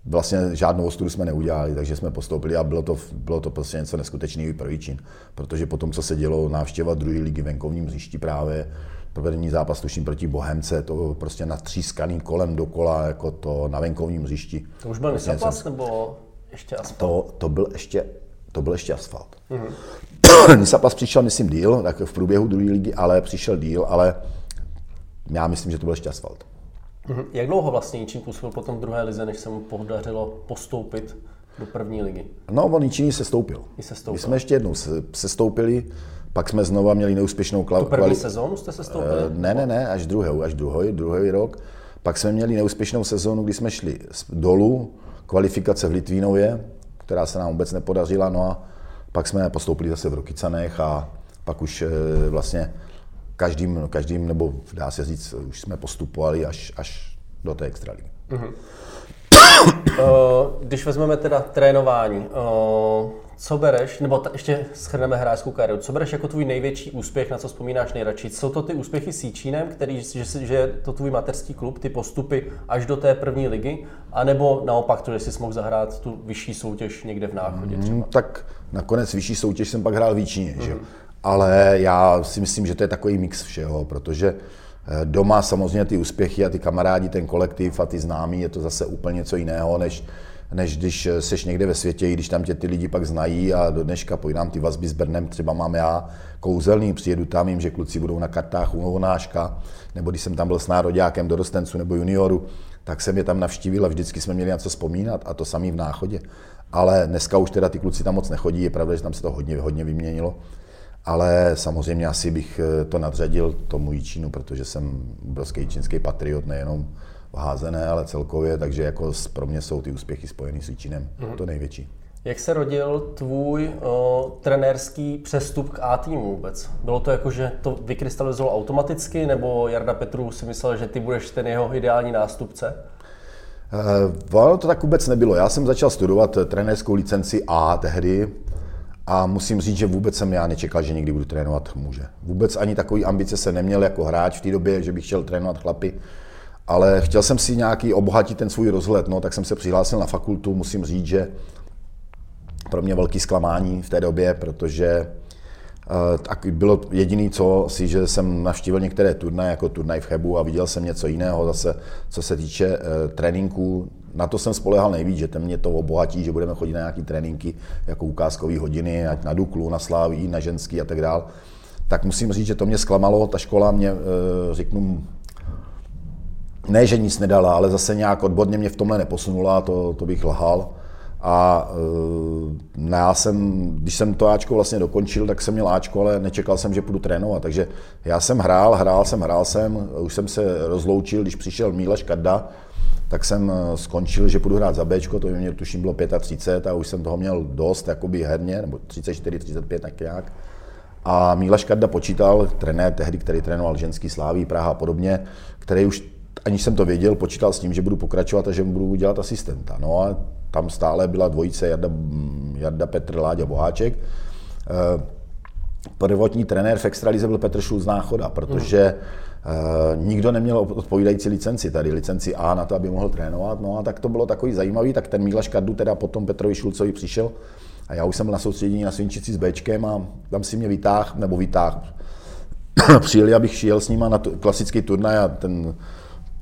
vlastně žádnou ostudu jsme neudělali, takže jsme postoupili a bylo to, bylo to prostě něco neskutečného pro Jičín. Protože po tom, co se dělo, návštěva druhé ligy venkovním hřišti právě, provedení zápas tuším proti Bohemce, to prostě natřískaný kolem dokola, jako to na venkovním hřišti. To už byl prostě zápas nebo ještě asfalt? To, to byl ještě to byl ještě asfalt. Mm-hmm. Nisapas přišel, myslím, díl, tak v průběhu druhé ligy, ale přišel díl, ale já myslím, že to byl ještě asfalt. Mhm. Jak dlouho vlastně Jičín působil potom v druhé lize, než se mu podařilo postoupit do první ligy? No, on Jičín se stoupil. se stoupil. My jsme ještě jednou se stoupili, pak jsme znova měli neúspěšnou kvalitu. Tu první sezónu jste se stoupili? Uh, ne, ne, ne, až druhou, až druhý, druhý rok. Pak jsme měli neúspěšnou sezónu, kdy jsme šli dolů, kvalifikace v Litvínově, která se nám vůbec nepodařila, no a pak jsme postoupili zase v Rokycanech a pak už eh, vlastně každým, každým, nebo dá se říct, už jsme postupovali až, až do té extraligy. Mm-hmm. Když vezmeme teda trénování, eh, co bereš, nebo ta, ještě schrneme hráčskou kariéru, co bereš jako tvůj největší úspěch, na co vzpomínáš nejradši? Jsou to ty úspěchy s Jíčínem, který, že, že je to tvůj mateřský klub, ty postupy až do té první ligy, anebo naopak to, že jsi mohl zahrát tu vyšší soutěž někde v náchodě třeba? Mm, tak nakonec vyšší soutěž jsem pak hrál v Jíčíně, mm-hmm. že? Ale já si myslím, že to je takový mix všeho, protože eh, doma samozřejmě ty úspěchy a ty kamarádi, ten kolektiv a ty známí, je to zase úplně něco jiného, než, než když eh, seš někde ve světě, i když tam tě ty lidi pak znají a do dneška pojídám ty vazby s Brnem, třeba mám já kouzelný, přijedu tam, vím, že kluci budou na kartách u Novonáška, nebo když jsem tam byl s nároďákem dorostencu nebo junioru, tak jsem je tam navštívil a vždycky jsme měli na co vzpomínat a to samý v náchodě. Ale dneska už teda ty kluci tam moc nechodí, je pravda, že tam se to hodně, hodně vyměnilo ale samozřejmě asi bych eh, to nadřadil tomu Jíčínu, protože jsem obrovský čínský patriot, nejenom v házené, ale celkově, takže jako pro mě jsou ty úspěchy spojený s Jíčínem mm-hmm. to největší. Jak se rodil tvůj o, trenérský přestup k A týmu vůbec? Bylo to jako, že to vykrystalizovalo automaticky, nebo Jarda Petru si myslel, že ty budeš ten jeho ideální nástupce? Ono to tak vůbec nebylo. Já jsem začal studovat trenérskou licenci A tehdy, a musím říct, že vůbec jsem já nečekal, že někdy budu trénovat muže. Vůbec ani takový ambice se neměl jako hráč v té době, že bych chtěl trénovat chlapy. Ale chtěl jsem si nějaký obohatit ten svůj rozhled, no, tak jsem se přihlásil na fakultu. Musím říct, že pro mě velký zklamání v té době, protože uh, tak bylo jediný, co si, že jsem navštívil některé turnaje, jako turnaj v Chebu a viděl jsem něco jiného zase, co se týče uh, tréninku na to jsem spolehal nejvíc, že ten mě to obohatí, že budeme chodit na nějaké tréninky, jako ukázkové hodiny, ať na Duklu, na Sláví, na ženský a tak dál. Tak musím říct, že to mě zklamalo, ta škola mě, eh, řeknu, ne, že nic nedala, ale zase nějak odborně mě v tomhle neposunula, to, to bych lhal. A e, já jsem, když jsem to Ačko vlastně dokončil, tak jsem měl Ačko, ale nečekal jsem, že půjdu trénovat. Takže já jsem hrál, hrál jsem, hrál jsem, už jsem se rozloučil, když přišel Míleš Kadda, tak jsem eh, skončil, že půjdu hrát za B, to mě tuším bylo 35 a už jsem toho měl dost jakoby herně, nebo 34, 35 tak nějak. A Míla Škarda počítal, trenér tehdy, který trénoval ženský sláví, Praha a podobně, který už, aniž jsem to věděl, počítal s tím, že budu pokračovat a že budu dělat asistenta. No a tam stále byla dvojice Jarda, Jarda Petr Láďa Boháček. Eh, prvotní trenér v extralize byl Petr Šulc Náchoda, protože hmm nikdo neměl odpovídající licenci, tady licenci A na to, aby mohl trénovat. No a tak to bylo takový zajímavý, tak ten Mílaš Kardu teda potom Petrovi Šulcovi přišel a já už jsem na soustředění na Svinčici s Bčkem a tam si mě vytáh, nebo vytáh. přijeli, abych šel s nima na tu, klasický turnaj a ten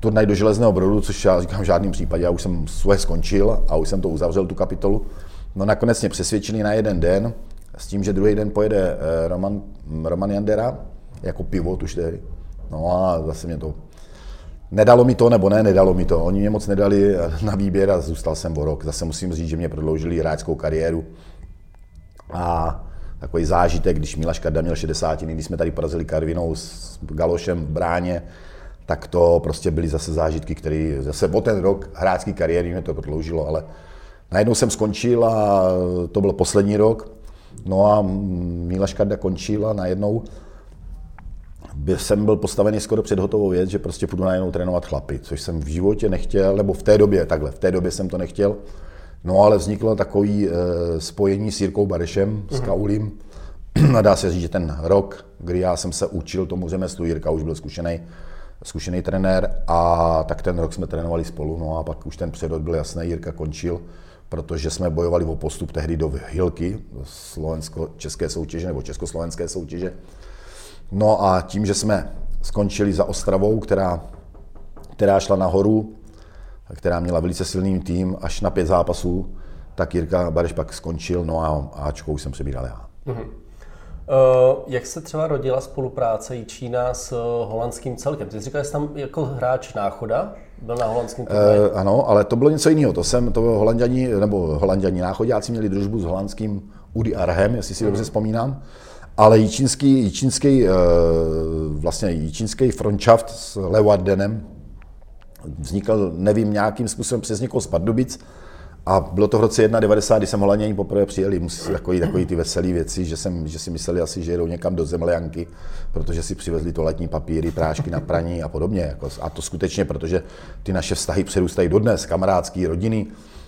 turnaj do Železného Brodu, což já říkám v žádném případě, já už jsem svoje skončil a už jsem to uzavřel, tu kapitolu. No nakonec mě přesvědčili na jeden den, s tím, že druhý den pojede eh, Roman, Roman Jandera, jako pivot už tehdy. No a zase mě to Nedalo mi to, nebo ne, nedalo mi to. Oni mě moc nedali na výběr a zůstal jsem o rok. Zase musím říct, že mě prodloužili hráčskou kariéru. A takový zážitek, když Milaš Karda měl 60, když jsme tady porazili Karvinou s Galošem v bráně, tak to prostě byly zase zážitky, které zase o ten rok hráčské kariéry mě to prodloužilo, ale najednou jsem skončil a to byl poslední rok. No a Milaš Karda končil a najednou jsem byl postavený skoro před hotovou věc, že prostě půjdu najednou trénovat chlapy, což jsem v životě nechtěl, nebo v té době, takhle, v té době jsem to nechtěl. No ale vzniklo takový e, spojení s Jirkou Barešem, s mhm. Kaulím. A dá se říct, že ten rok, kdy já jsem se učil tomu řemeslu, Jirka už byl zkušený, zkušený trenér a tak ten rok jsme trénovali spolu. No a pak už ten předod byl jasný, Jirka končil, protože jsme bojovali o postup tehdy do Hilky, slovensko-české soutěže nebo československé soutěže. No a tím, že jsme skončili za Ostravou, která, která šla nahoru, která měla velice silný tým až na pět zápasů, tak Jirka Bareš pak skončil, no a Ačko už jsem přebíral já. Uh, jak se třeba rodila spolupráce Jičína s uh, holandským celkem? Ty jsi říkal, že jsi tam jako hráč náchoda, byl na holandském uh, Ano, ale to bylo něco jiného. To jsem, to holanděni, nebo holanděni náchodáci měli družbu s holandským Udi Arhem, jestli si uh-huh. dobře vzpomínám. Ale jičínský, jičínský, vlastně jičínský frontschaft s Leeuwardenem vznikl, nevím, nějakým způsobem přes někoho z Pardubic, a bylo to v roce 1991, kdy jsem Holanděni poprvé přijeli, musí takový, takový ty veselé věci, že, jsem, že si mysleli asi, že jedou někam do Zemlejanky, protože si přivezli toaletní papíry, prášky na praní a podobně. Jako, a to skutečně, protože ty naše vztahy přerůstají dodnes, kamarádský, rodiny,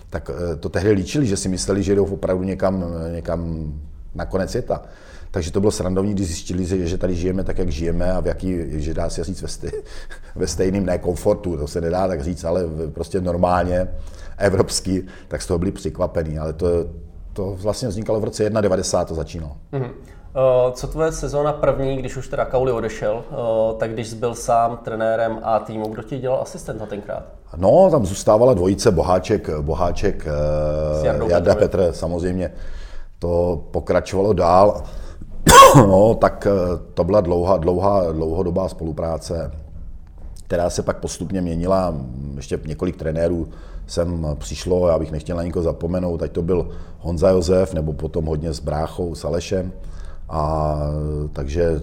tak eh, to tehdy líčili, že si mysleli, že jdou opravdu někam, někam na konec světa. Takže to bylo srandovní, když zjistili, že tady žijeme tak, jak žijeme a v jaký, že dá se říct ve, stej, ve stejném nekomfortu, to se nedá tak říct, ale prostě normálně, evropský, tak z toho byli překvapení. Ale to, to vlastně vznikalo v roce 1,90 to začínalo. Mm-hmm. Co tvoje sezóna první, když už teda Kauli odešel, tak když jsi byl sám trenérem a týmu, kdo ti dělal asistenta tenkrát? No, tam zůstávala dvojice Boháček, Boháček Jarda Petr, samozřejmě. To pokračovalo dál. No, tak eh, to byla dlouhá, dlouhá, dlouhodobá spolupráce, která se pak postupně měnila. Ještě několik trenérů sem přišlo, já bych nechtěl na nikoho zapomenout, ať to byl Honza Josef, nebo potom hodně s Bráchou, s Alešem. A takže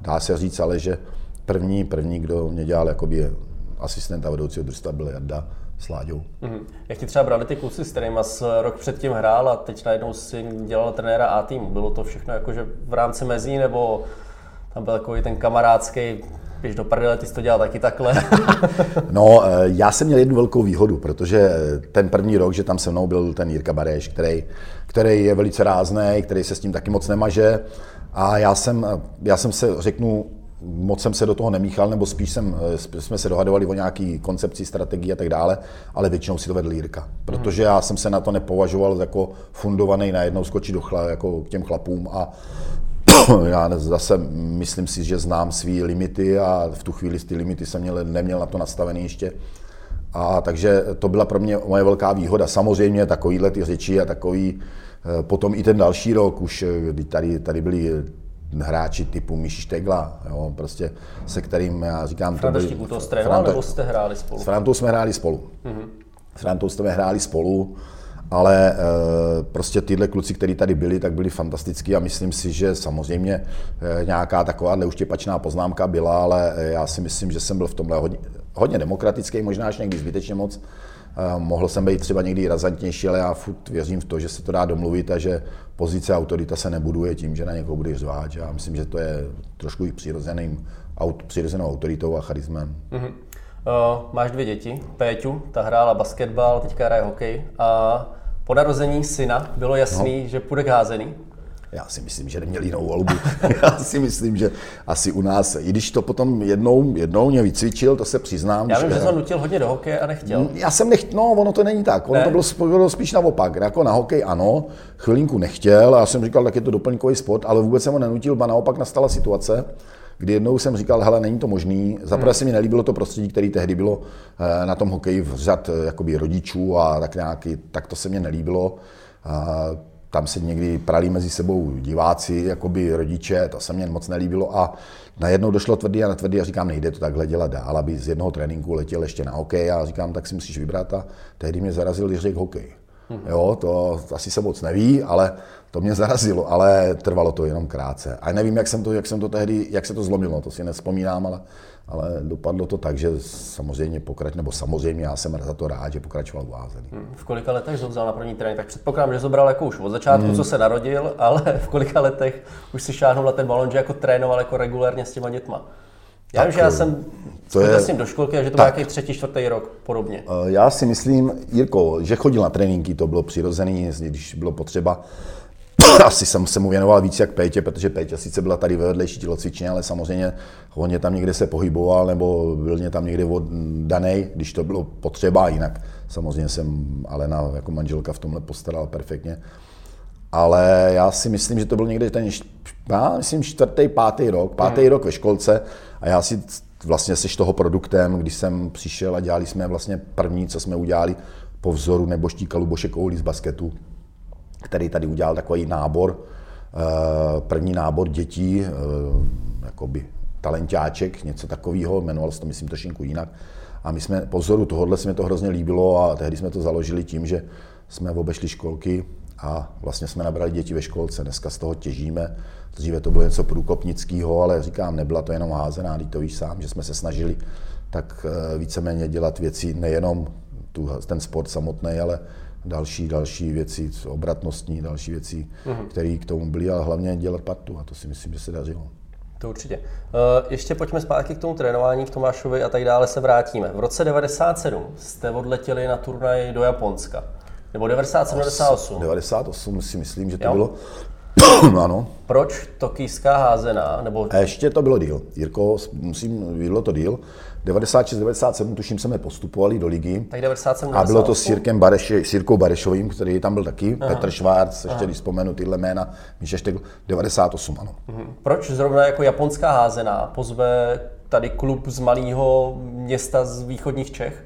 dá se říct ale, že první, první, kdo mě dělal jakoby asistenta vedoucího družstva, byl Jarda s Láďou. Mm-hmm. Jak ti třeba brali ty kluci, s kterými jsi rok předtím hrál a teď najednou si dělal trenéra A týmu? Bylo to všechno jakože v rámci mezí, nebo tam byl takový ten kamarádský když do prdele, ty jsi to dělal taky takhle. no, eh, já jsem měl jednu velkou výhodu, protože ten první rok, že tam se mnou byl ten Jirka Bareš, který, který je velice rázný, který se s tím taky moc nemaže. A já jsem, já jsem se, řeknu, moc jsem se do toho nemíchal, nebo spíš jsem, eh, jsme se dohadovali o nějaký koncepci, strategii a tak dále, ale většinou si to vedl Jirka. Protože já jsem se na to nepovažoval jako fundovaný najednou skočit do chla, jako k těm chlapům a já zase myslím si, že znám své limity a v tu chvíli ty limity jsem měl, neměl na to nastavený ještě. A takže to byla pro mě moje velká výhoda. Samozřejmě takovýhle ty řeči a takový, eh, potom i ten další rok, už eh, kdy tady, tady byli hráči typu Míši Štegla, jo, prostě se kterým já říkám... Franta to to trénoval, nebo jste hráli spolu? S Frantou jsme hráli spolu. Mm-hmm. S Frantou jsme hráli spolu, ale e, prostě tyhle kluci, kteří tady byli, tak byli fantastický a myslím si, že samozřejmě e, nějaká taková neuštěpačná poznámka byla, ale e, já si myslím, že jsem byl v tomhle hodně, hodně demokratický, možná až někdy zbytečně moc, Mohl jsem být třeba někdy razantnější, ale já furt věřím v to, že se to dá domluvit a že pozice autorita se nebuduje tím, že na někoho bude řvát. Já myslím, že to je trošku i přirozeným, přirozenou autoritou a charismem. Mm-hmm. Uh, máš dvě děti. Péťu, ta hrála basketbal, teďka hraje hokej. A po narození syna bylo jasný, no. že půjde k házení. Já si myslím, že neměli jinou volbu. Já si myslím, že asi u nás, i když to potom jednou, jednou mě vycvičil, to se přiznám. Já vím, že, jsem nutil hodně do hokeje a nechtěl. Já jsem nechtěl, no ono to není tak, ono ne. to bylo, bylo spíš naopak. Jako na hokej ano, chvilinku nechtěl a já jsem říkal, tak je to doplňkový sport, ale vůbec jsem ho nenutil, ba naopak nastala situace, kdy jednou jsem říkal, hele, není to možný. Zaprvé se mi nelíbilo to prostředí, které tehdy bylo eh, na tom hokeji v řad eh, jakoby rodičů a tak nějaký, tak to se mně nelíbilo. Tam se někdy prali mezi sebou diváci, jakoby rodiče, to se mně moc nelíbilo a najednou došlo tvrdý a na tvrdý a říkám, nejde to takhle dělat dál, aby z jednoho tréninku letěl ještě na hokej a říkám, tak si musíš vybrat a tehdy mě zarazil, když řekl hokej. Mm-hmm. Jo, to asi se moc neví, ale to mě zarazilo, ale trvalo to jenom krátce. A nevím, jak jsem to, jak jsem to tehdy, jak se to zlomilo, to si nespomínám, ale, ale dopadlo to tak, že samozřejmě pokrač, nebo samozřejmě já jsem za to rád, že pokračoval v. Hmm. V kolika letech ho vzal na první trénink? Tak předpokládám, že zobral jako už od začátku, hmm. co se narodil, ale v kolika letech už si šáhnul na ten balon, že jako trénoval jako regulérně s těma dětma? Já vím, že já jsem to je, s ním do školky a že to byl nějaký třetí, čtvrtý rok podobně. Eh, já si myslím, Jirko, že chodil na tréninky, to bylo přirozený, když bylo potřeba. Asi jsem se mu věnoval víc jak Pétě, protože Pétě sice byla tady ve vedlejší tělocvičně, ale samozřejmě on tam někde se pohyboval nebo byl mě tam někde daný, když to bylo potřeba, jinak samozřejmě jsem Alena jako manželka v tomhle postarala perfektně. Ale já si myslím, že to byl někde ten, já myslím, čtvrtý, pátý rok, pátý hmm. rok ve školce a já si vlastně seš toho produktem, když jsem přišel a dělali jsme vlastně první, co jsme udělali po vzoru neboštíka Luboše Koulí z basketu, který tady udělal takový nábor, eh, první nábor dětí, eh, jakoby talentáček, něco takového, jmenoval se to, myslím, trošinku jinak. A my jsme po vzoru tohohle se mi to hrozně líbilo a tehdy jsme to založili tím, že jsme obešli školky a vlastně jsme nabrali děti ve školce. Dneska z toho těžíme. Dříve to bylo něco průkopnického, ale říkám, nebyla to jenom házená, to víš sám, že jsme se snažili tak eh, víceméně dělat věci, nejenom tu, ten sport samotný, ale další, další věci, obratnostní, další věci, mm-hmm. které k tomu byly, ale hlavně dělat partu a to si myslím, že se dařilo. To určitě. Uh, ještě pojďme zpátky k tomu trénování v Tomášovi a tak dále se vrátíme. V roce 97 jste odletěli na turnaj do Japonska. Nebo 97, 98? 98 si myslím, že to jo? bylo. ano. Proč tokijská házená? Nebo... A ještě to bylo díl. Jirko, musím, bylo to díl. 96, 97, tuším, jsme postupovali do ligy. Tak 97, A bylo to s Jirkem Bareši, Barešovým, který tam byl taky, Aha. Petr Švárc, ještě když vzpomenu tyhle jména, Míša Štegl, 98, ano. Mhm. Proč zrovna jako japonská házená pozve tady klub z malého města z východních Čech?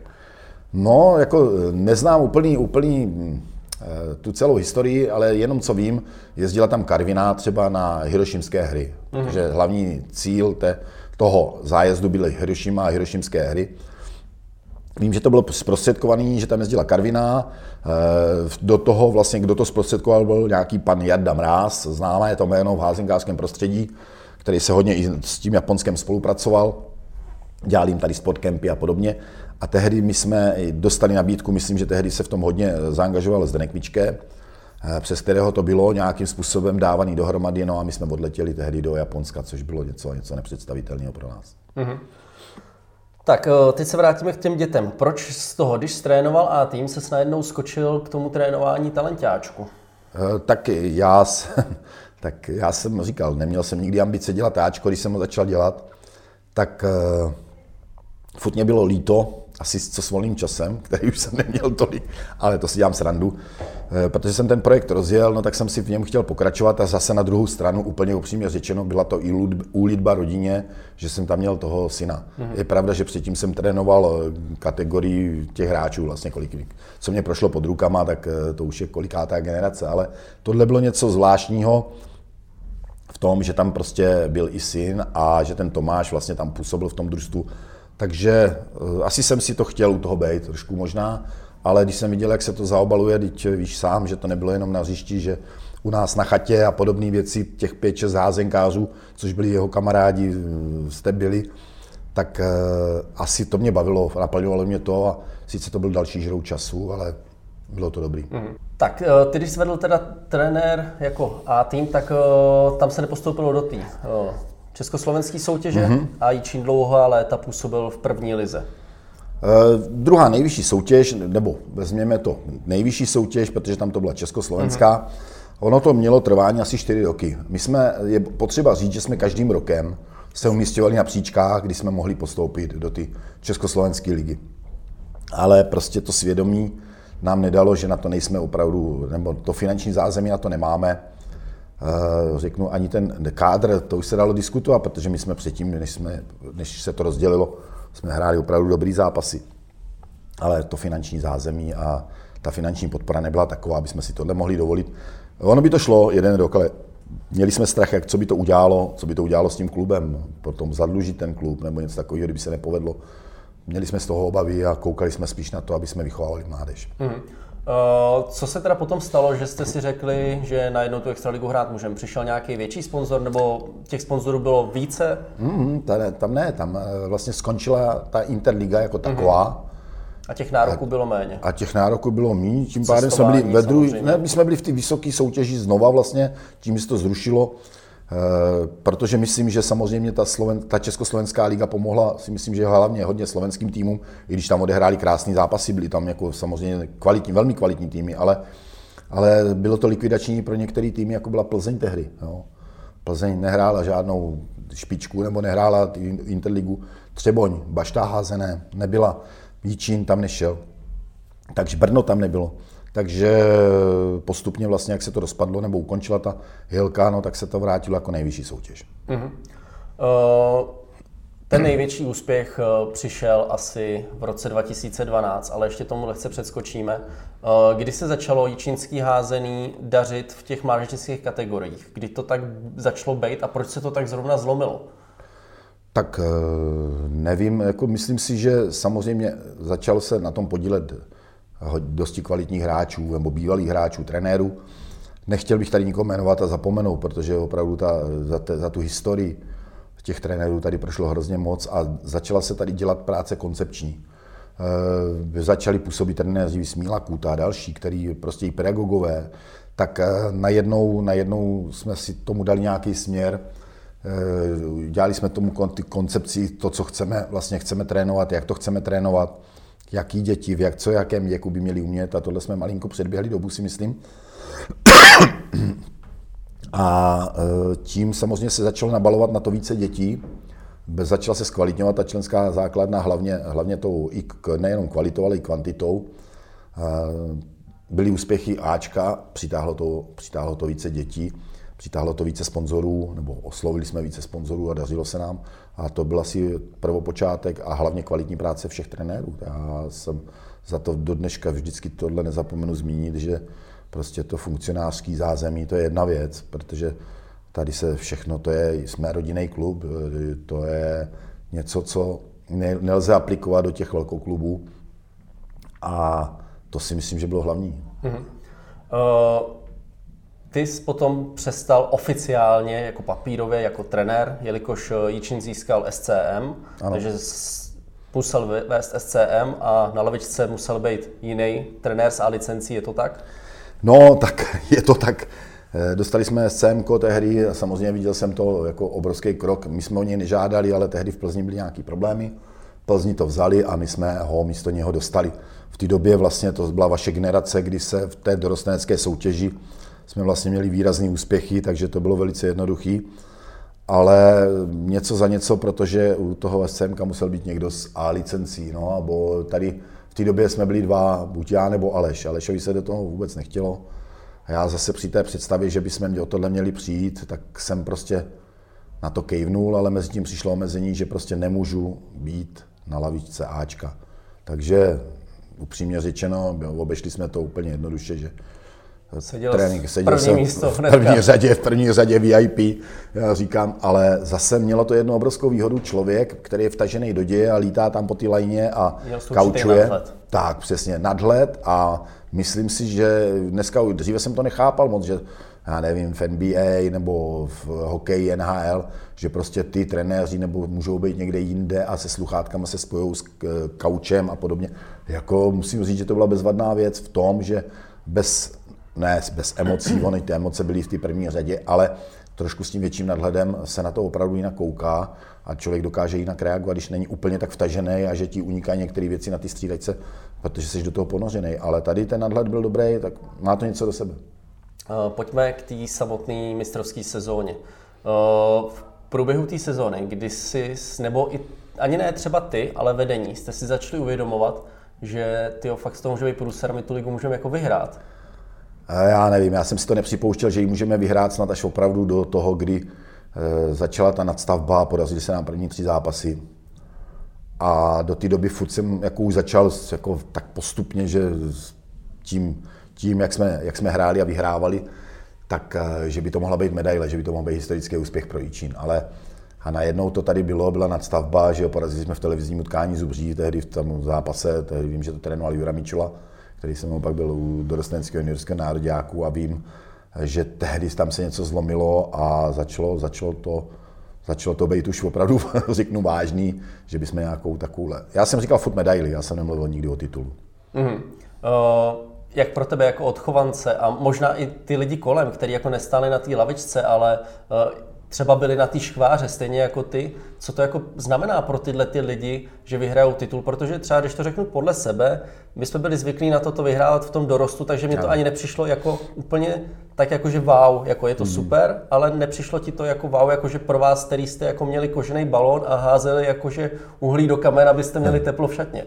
No, jako neznám úplný, úplný eh, tu celou historii, ale jenom co vím, jezdila tam Karviná třeba na hirošimské hry. Mm-hmm. Takže hlavní cíl té, toho zájezdu byly Hiroshima a hirošimské hry. Vím, že to bylo zprostředkovaný, že tam jezdila Karviná. Eh, do toho vlastně, kdo to zprostředkoval, byl nějaký pan Jarda Mráz, známé to jméno v házenkářském prostředí, který se hodně i s tím Japonskem spolupracoval. Dělal jim tady sportcampy a podobně. A tehdy my jsme dostali nabídku, myslím, že tehdy se v tom hodně zaangažoval Zdenek Mičke, přes kterého to bylo nějakým způsobem dávaný dohromady, no a my jsme odletěli tehdy do Japonska, což bylo něco, něco nepředstavitelného pro nás. Mm-hmm. Tak eh, teď se vrátíme k těm dětem. Proč z toho, když trénoval A tým, se najednou skočil k tomu trénování talentáčku? Eh, tak já, jsem, tak já jsem říkal, neměl jsem nikdy ambice dělat Ačko, když jsem ho začal dělat, tak furt mě bylo líto, asi co s volným časem, který už jsem neměl tolik, ale to si dělám srandu, eh, protože jsem ten projekt rozjel, no tak jsem si v něm chtěl pokračovat a zase na druhou stranu, úplně upřímně řečeno, byla to i úlitba rodině, že jsem tam měl toho syna. Mm-hmm. Je pravda, že předtím jsem trénoval eh, kategorii těch hráčů, vlastně kolik, co mě prošlo pod rukama, tak eh, to už je kolikátá generace, ale tohle bylo něco zvláštního, v tom, že tam prostě byl i syn a že ten Tomáš vlastně tam působil v tom družstvu takže uh, asi jsem si to chtěl u toho být trošku možná, ale když jsem viděl, jak se to zaobaluje, teď víš sám, že to nebylo jenom na hřišti, že u nás na chatě a podobné věci, těch pět, šest házenkářů, což byli jeho kamarádi, eh, jste byli, tak asi to mě bavilo, naplňovalo mě to a sice to byl další žrou času, ale bylo to dobrý. Mm. Tak ty, když jsi vedl teda trenér jako A tým, tak tam se nepostoupilo do té československé soutěže mm-hmm. a Jičín dlouhá léta působil v první lize. Uh, druhá nejvyšší soutěž, nebo vezměme to nejvyšší soutěž, protože tam to byla československá, mm-hmm. ono to mělo trvání asi 4 roky. My jsme, je potřeba říct, že jsme každým rokem se umístěvali na příčkách, kdy jsme mohli postoupit do ty československé ligy. Ale prostě to svědomí nám nedalo, že na to nejsme opravdu, nebo to finanční zázemí na to nemáme řeknu, ani ten kádr, to už se dalo diskutovat, protože my jsme předtím, než, jsme, než se to rozdělilo, jsme hráli opravdu dobrý zápasy. Ale to finanční zázemí a ta finanční podpora nebyla taková, aby jsme si tohle mohli dovolit. Ono by to šlo jeden rok, ale měli jsme strach, jak co by to udělalo, co by to udělalo s tím klubem, potom zadlužit ten klub nebo něco takového, kdyby se nepovedlo. Měli jsme z toho obavy a koukali jsme spíš na to, aby jsme vychovávali mládež. Mm-hmm. Uh, co se teda potom stalo, že jste si řekli, že na jednou tu extraligu hrát můžeme? Přišel nějaký větší sponzor nebo těch sponzorů bylo více? Mm, tam, tam ne, tam eh, vlastně skončila ta Interliga jako taková. Mm-hmm. A těch nároků bylo méně. A těch nároků bylo méně, tím pádem jsme byli ve druhý, ne, my jsme byli v té vysoké soutěži znova vlastně, tím se to zrušilo. Eh, protože myslím, že samozřejmě ta, Sloven, ta Československá liga pomohla, si myslím, že hlavně hodně slovenským týmům, i když tam odehráli krásný zápasy, byly tam jako samozřejmě kvalitní, velmi kvalitní týmy, ale, ale bylo to likvidační pro některé týmy, jako byla Plzeň tehdy. Jo. Plzeň nehrála žádnou špičku nebo nehrála Interligu. Třeboň, Baštá házené, nebyla. Jíčín tam nešel. Takže Brno tam nebylo. Takže postupně vlastně, jak se to rozpadlo nebo ukončila ta hilka, no, tak se to vrátilo jako nejvyšší soutěž. Uh-huh. Uh, ten největší úspěch uh, přišel asi v roce 2012, ale ještě tomu lehce předskočíme. Uh, kdy se začalo jíčínský házený dařit v těch mládežnických kategoriích? Kdy to tak začalo být a proč se to tak zrovna zlomilo? Tak nevím, jako myslím si, že samozřejmě začal se na tom podílet dosti kvalitních hráčů nebo bývalých hráčů, trenérů. Nechtěl bych tady nikoho jmenovat a zapomenout, protože opravdu ta, za, te, za tu historii těch trenérů tady prošlo hrozně moc a začala se tady dělat práce koncepční. E, začali působit trenéři Smíla Kuta a další, který prostě i pedagogové, tak e, najednou, najednou jsme si tomu dali nějaký směr, e, dělali jsme tomu koncepci, to, co chceme, vlastně chceme trénovat, jak to chceme trénovat jaký děti, v jak, co jakém věku by měli umět a tohle jsme malinko předběhli dobu, si myslím. A e, tím samozřejmě se začalo nabalovat na to více dětí, začala se zkvalitňovat ta členská základna, hlavně, hlavně tou i nejenom kvalitou, ale i kvantitou. Byly úspěchy Ačka, přitáhlo to, přitáhlo to více dětí, přitáhlo to více sponzorů, nebo oslovili jsme více sponzorů a dařilo se nám. A to byl asi prvopočátek a hlavně kvalitní práce všech trenérů. Já jsem za to do dneška vždycky tohle nezapomenu zmínit, že prostě to funkcionářský zázemí, to je jedna věc, protože tady se všechno, to je, jsme rodinný klub, to je něco, co nelze aplikovat do těch velkoklubů a to si myslím, že bylo hlavní. Mm-hmm. Uh... Ty jsi potom přestal oficiálně jako papírově, jako trenér, jelikož eh, Jičin získal SCM, ano. takže musel vést SCM a na lavičce musel být jiný trenér s A licencí, je to tak? No, tak je to tak. Eh, dostali jsme SCM tehdy a samozřejmě viděl jsem to jako obrovský krok. My jsme o něj nežádali, ale tehdy v Plzni byly nějaké problémy. Plzni to vzali a my jsme ho místo něho dostali. V té době vlastně to byla vaše generace, kdy se v té dorostenecké soutěži jsme vlastně měli výrazné úspěchy, takže to bylo velice jednoduché. Ale něco za něco, protože u toho SCMK musel být někdo s A licencí. No, bo tady v té době jsme byli dva, buď já nebo Aleš. Alešovi se do toho vůbec nechtělo. A já zase při té představě, že bychom o tohle měli přijít, tak jsem prostě na to kejvnul, ale mezi tím přišlo omezení, že prostě nemůžu být na lavičce Ačka. Takže upřímně řečeno, obešli jsme to úplně jednoduše, že Seděl trénink. Seděl první jsem místo v první řadě, v první řadě VIP, já říkám, ale zase mělo to jednu obrovskou výhodu člověk, který je vtažený do děje a lítá tam po té lajně a kaučuje. Tak, přesně, nadhled a myslím si, že dneska, dříve jsem to nechápal moc, že já nevím, v NBA nebo v hokeji NHL, že prostě ty trenéři nebo můžou být někde jinde a se sluchátkama se spojou s kaučem a podobně. Jako musím říct, že to byla bezvadná věc v tom, že bez ne bez emocí, ony ty emoce byly v té první řadě, ale trošku s tím větším nadhledem se na to opravdu jinak kouká a člověk dokáže jinak reagovat, když není úplně tak vtažený a že ti unikají některé věci na ty střídačce, protože jsi do toho ponořený. Ale tady ten nadhled byl dobrý, tak má to něco do sebe. Pojďme k té samotné mistrovské sezóně. V průběhu té sezóny, kdy jsi, nebo i, ani ne třeba ty, ale vedení, jste si začali uvědomovat, že ty fakt z toho může být průser, my tu ligu můžeme jako vyhrát. Já nevím, já jsem si to nepřipouštěl, že ji můžeme vyhrát snad až opravdu do toho, kdy e, začala ta nadstavba, podařili se nám první tři zápasy. A do té doby furt jsem jako už začal jako tak postupně, že tím, tím jak, jsme, jak jsme hráli a vyhrávali, tak e, že by to mohla být medaile, že by to mohl být historický úspěch pro Jičín. Ale a najednou to tady bylo, byla nadstavba, že jo, porazili jsme v televizním utkání Zubří, tehdy v tom zápase, tehdy vím, že to trénoval Jura Mičula, který jsem pak byl u dorostenského juniorského nároďáku a vím, že tehdy tam se něco zlomilo a začalo, začalo to začalo to být už opravdu, řeknu, vážný, že bychom nějakou takovouhle... Já jsem říkal furt medaily, já jsem nemluvil nikdy o titulu. Mm-hmm. Uh, jak pro tebe jako odchovance a možná i ty lidi kolem, kteří jako nestáli na té lavičce, ale uh, třeba byli na té škváře, stejně jako ty. Co to jako znamená pro tyhle ty lidi, že vyhrajou titul? Protože třeba, když to řeknu podle sebe, my jsme byli zvyklí na toto vyhrávat v tom dorostu, takže mě to ani nepřišlo jako úplně tak jako, že wow, jako je to hmm. super, ale nepřišlo ti to jako wow, jako že pro vás, který jste jako měli kožený balón a házeli jakože uhlí do kamen, abyste měli hmm. teplo v šatně.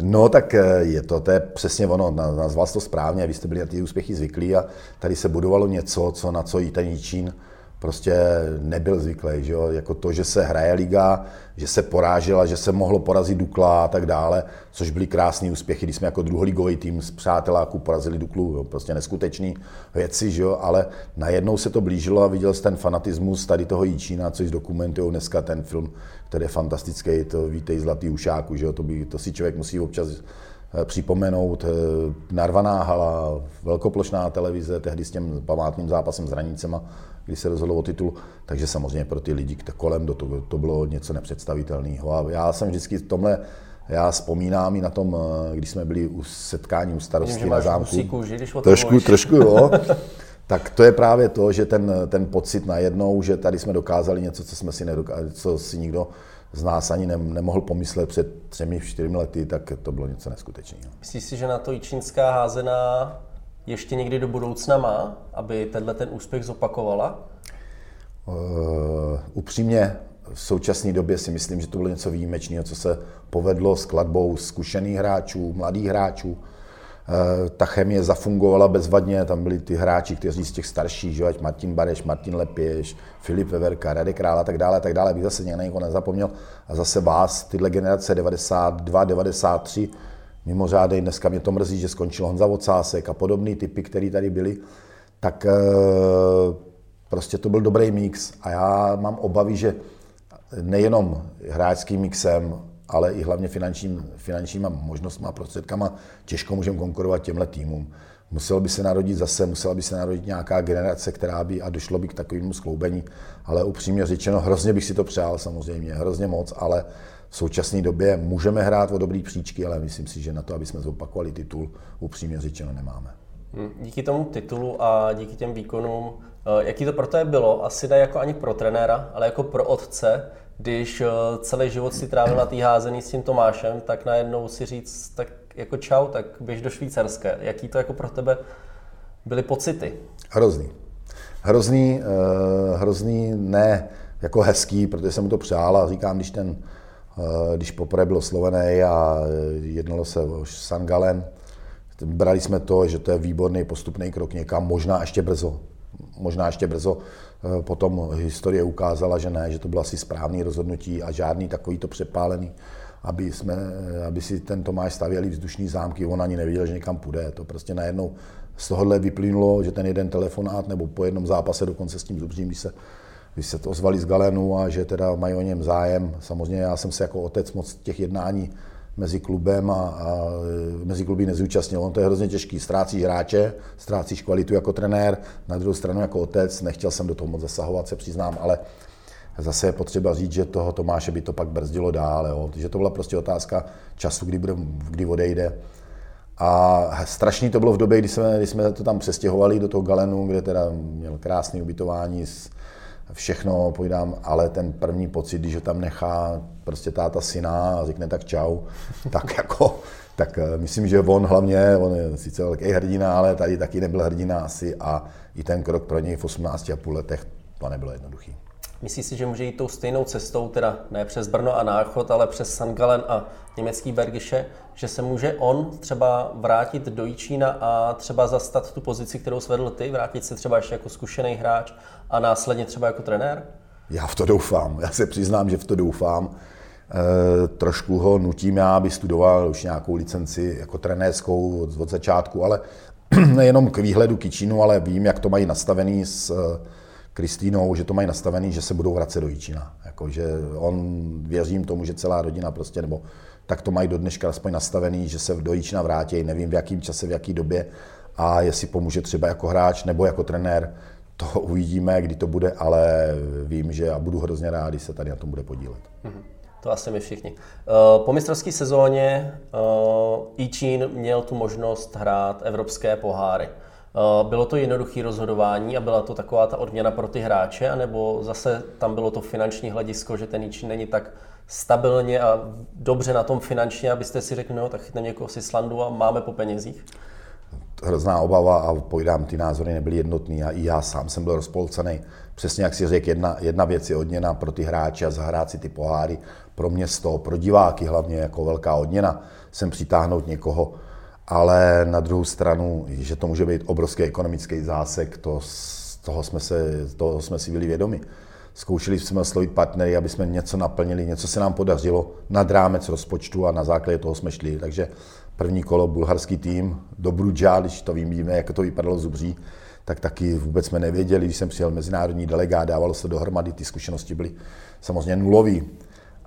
No tak eh, je to, to je přesně ono, nazval to správně, vy jste byli na ty úspěchy zvyklí a tady se budovalo něco, co na co i ten Jíčín prostě nebyl zvyklý, že jo? jako to, že se hraje liga, že se porážela, že se mohlo porazit Dukla a tak dále, což byly krásné úspěchy, když jsme jako druholigový tým z přáteláků porazili Duklu, jo? prostě neskutečný věci, že jo? ale najednou se to blížilo a viděl jsi ten fanatismus tady toho Jíčína, což dokumentují dneska ten film, který je fantastický, to Vítej zlatý ušáku, že jo? To, by, to si člověk musí občas eh, připomenout. Eh, narvaná hala, velkoplošná televize, tehdy s tím památným zápasem s hranicema, když se rozhodlo o titul, takže samozřejmě pro ty lidi kolem do toho, to bylo něco nepředstavitelného. A já jsem vždycky v tomhle, já vzpomínám i na tom, eh, když jsme byli u setkání u starostí na zámku. Kůži, když trošku, trošku, jo. tak to je právě to, že ten, ten pocit najednou, že tady jsme dokázali něco, co jsme si nedokázali, co si nikdo z nás ani nemohl pomyslet před třemi, čtyřmi lety, tak to bylo něco neskutečného. Myslíš si, že na to i čínská házená ještě někdy do budoucna má, aby tenhle ten úspěch zopakovala? Uh, upřímně, v současné době si myslím, že to bylo něco výjimečného, co se povedlo s kladbou zkušených hráčů, mladých hráčů. Uh, ta chemie zafungovala bezvadně, tam byli ty hráči, kteří z těch starších, že ať Martin Bareš, Martin Lepěš, Filip Veverka, Radek Král a tak dále, a tak dále, bych zase někdo nezapomněl. A zase vás, tyhle generace 92, 93, mimořádný. Dneska mě to mrzí, že skončil Honza Vocásek a podobný typy, které tady byly. Tak eh, prostě to byl dobrý mix a já mám obavy, že nejenom hráčským mixem, ale i hlavně finančním, finančníma možnostmi a prostředkama těžko můžeme konkurovat těmhle týmům. Muselo by se narodit zase, musela by se narodit nějaká generace, která by a došlo by k takovému skloubení, ale upřímně řečeno, hrozně bych si to přál samozřejmě, hrozně moc, ale v současné době můžeme hrát o dobrý příčky, ale myslím si, že na to, aby jsme zopakovali titul, upřímně řečeno nemáme. Hm, díky tomu titulu a díky těm výkonům, eh, jaký to pro tebe bylo, asi ne jako ani pro trenéra, ale jako pro otce, když eh, celý život si trávil na té házený s tím Tomášem, tak najednou si říct, tak jako čau, tak běž do Švýcarské. Jaký to jako pro tebe byly pocity? Hrozný. Hrozný, uh, hrozný ne jako hezký, protože jsem mu to přál a říkám, když ten Eh, když poprvé byl oslovený a jednalo se o Sangalen, brali jsme to, že to je výborný postupný krok někam, možná ještě brzo. Možná ještě brzo. Eh, potom historie ukázala, že ne, že to bylo asi správný rozhodnutí a žádný takový to přepálený, aby, jsme, aby si ten Tomáš stavěli vzdušní zámky, on ani nevěděl, že někam půjde. To prostě najednou z tohohle vyplynulo, že ten jeden telefonát nebo po jednom zápase dokonce s tím Zubřím, když se když se to ozvali z Galenu a že teda mají o něm zájem. Samozřejmě já jsem se jako otec moc těch jednání mezi klubem a, a mezi kluby nezúčastnil. On to je hrozně těžký. Ztrácíš hráče, ztrácíš kvalitu jako trenér, na druhou stranu jako otec. Nechtěl jsem do toho moc zasahovat, se přiznám, ale zase je potřeba říct, že toho Tomáše by to pak brzdilo dál. Jo. Že to byla prostě otázka času, kdy, bude, kdy odejde. A strašný to bylo v době, kdy jsme, kdy jsme to tam přestěhovali do toho Galenu, kde teda měl krásné ubytování s, všechno pojdám, ale ten první pocit, když ho tam nechá prostě táta syna a řekne tak čau, tak jako, tak eh, myslím, že on hlavně, on je sice velký hrdina, ale tady taky nebyl hrdina asi a i ten krok pro něj v 18,5 letech to nebylo jednoduchý. Myslíš si, že může jít tou stejnou cestou, teda ne přes Brno a Náchod, ale přes Sangalen a německý Bergiše, že se může on třeba vrátit do Jíčína a třeba zastat tu pozici, kterou svedl ty, vrátit se třeba ještě jako zkušený hráč a následně třeba jako trenér? Já v to doufám, já se přiznám, že v to doufám. E, trošku ho nutím já, aby studoval už nějakou licenci jako trenérskou od, od začátku, ale nejenom k výhledu k Čínu, ale vím, jak to mají nastavený s Kristýnou, že to mají nastavený, že se budou vracet do Jíčina. Jako, že on, věřím tomu, že celá rodina prostě, nebo tak to mají do dneška aspoň nastavený, že se do Jíčina vrátí, nevím v jakém čase, v jaké době a jestli pomůže třeba jako hráč nebo jako trenér, to uvidíme, kdy to bude, ale vím, že a budu hrozně rád, když se tady na tom bude podílet. Mm-hmm. To asi my všichni. Eh, po mistrovské sezóně Ičín eh, měl tu možnost hrát evropské poháry. Eh, bylo to jednoduché rozhodování a byla to taková ta odměna pro ty hráče, anebo zase tam bylo to finanční hledisko, že ten Ičín není tak stabilně a dobře na tom finančně, abyste si řekli, no tak chytneme někoho z Islandu a máme po penězích? hrozná obava a pojdám, ty názory nebyly jednotný a i já sám jsem byl rozpolcený. Přesně jak si řekl, jedna, jedna věc je odměna pro ty hráče a zahrát si ty poháry, pro město, pro diváky hlavně jako velká odměna, sem přitáhnout někoho, ale na druhou stranu, že to může být obrovský ekonomický zásek, to, toho, jsme se, toho jsme si byli vědomi. Zkoušeli jsme oslovit partnery, aby jsme něco naplnili, něco se nám podařilo nad rámec rozpočtu a na základě toho jsme šli. Takže první kolo bulharský tým do Brudža, když to víme, jak to vypadalo zubří, tak taky vůbec jsme nevěděli, když jsem přijel mezinárodní delegát, dávalo se dohromady, ty zkušenosti byly samozřejmě nulový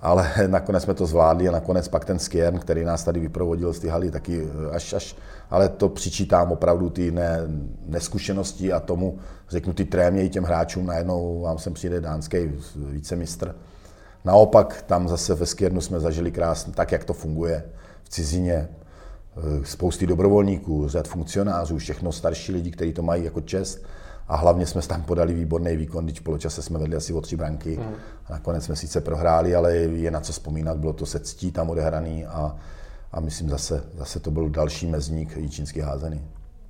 ale nakonec jsme to zvládli a nakonec pak ten Skjern, který nás tady vyprovodil z ty haly, taky eh, až, až, ale to přičítám opravdu ty ne, neskušenosti a tomu, řeknu ty trémě i těm hráčům, najednou vám sem přijde dánský vícemistr. Naopak tam zase ve Skjernu jsme zažili krásně, tak jak to funguje v cizině, eh, spousty dobrovolníků, řad funkcionářů, všechno starší lidi, kteří to mají jako čest a hlavně jsme tam podali výborný výkon, když v poločase jsme vedli asi o tři branky. Mm. A nakonec jsme sice prohráli, ale je na co vzpomínat, bylo to se ctí tam odehraný a, a myslím zase, zase to byl další mezník jíčínský házený.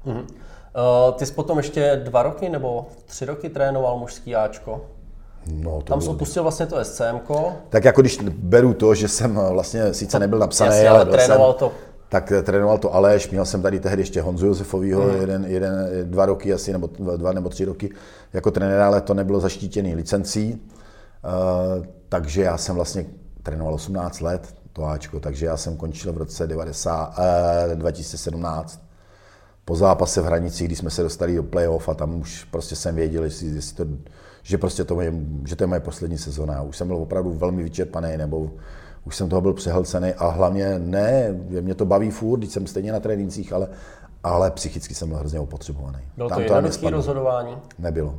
Mm. Uh, ty jsi potom ještě dva roky nebo tři roky trénoval mužský Ačko? No, to Tam jsi opustil vlastně to SCM. Tak jako když beru to, že jsem vlastně sice nebyl napsaný, Jasně, ale, ale trénoval jsem, to tak trénoval to Aleš, měl jsem tady tehdy ještě Honzu Josefovýho, mm. jeden, jeden, dva roky asi, nebo dva nebo tři roky jako trenér, ale to nebylo zaštítěný licencí, uh, takže já jsem vlastně trénoval 18 let, to Ačko, takže já jsem končil v roce 90, uh, 2017 po zápase v hranicích, kdy jsme se dostali do playoff a tam už prostě jsem věděl, jestli, jestli to, že prostě to je, že to je moje poslední sezona. Už jsem byl opravdu velmi vyčerpaný, nebo už jsem toho byl přehlcený a hlavně ne, mě to baví furt, když jsem stejně na trénincích, ale, ale psychicky jsem byl hrozně opotřebovaný. Bylo Tam to jednoduché rozhodování? Nebylo.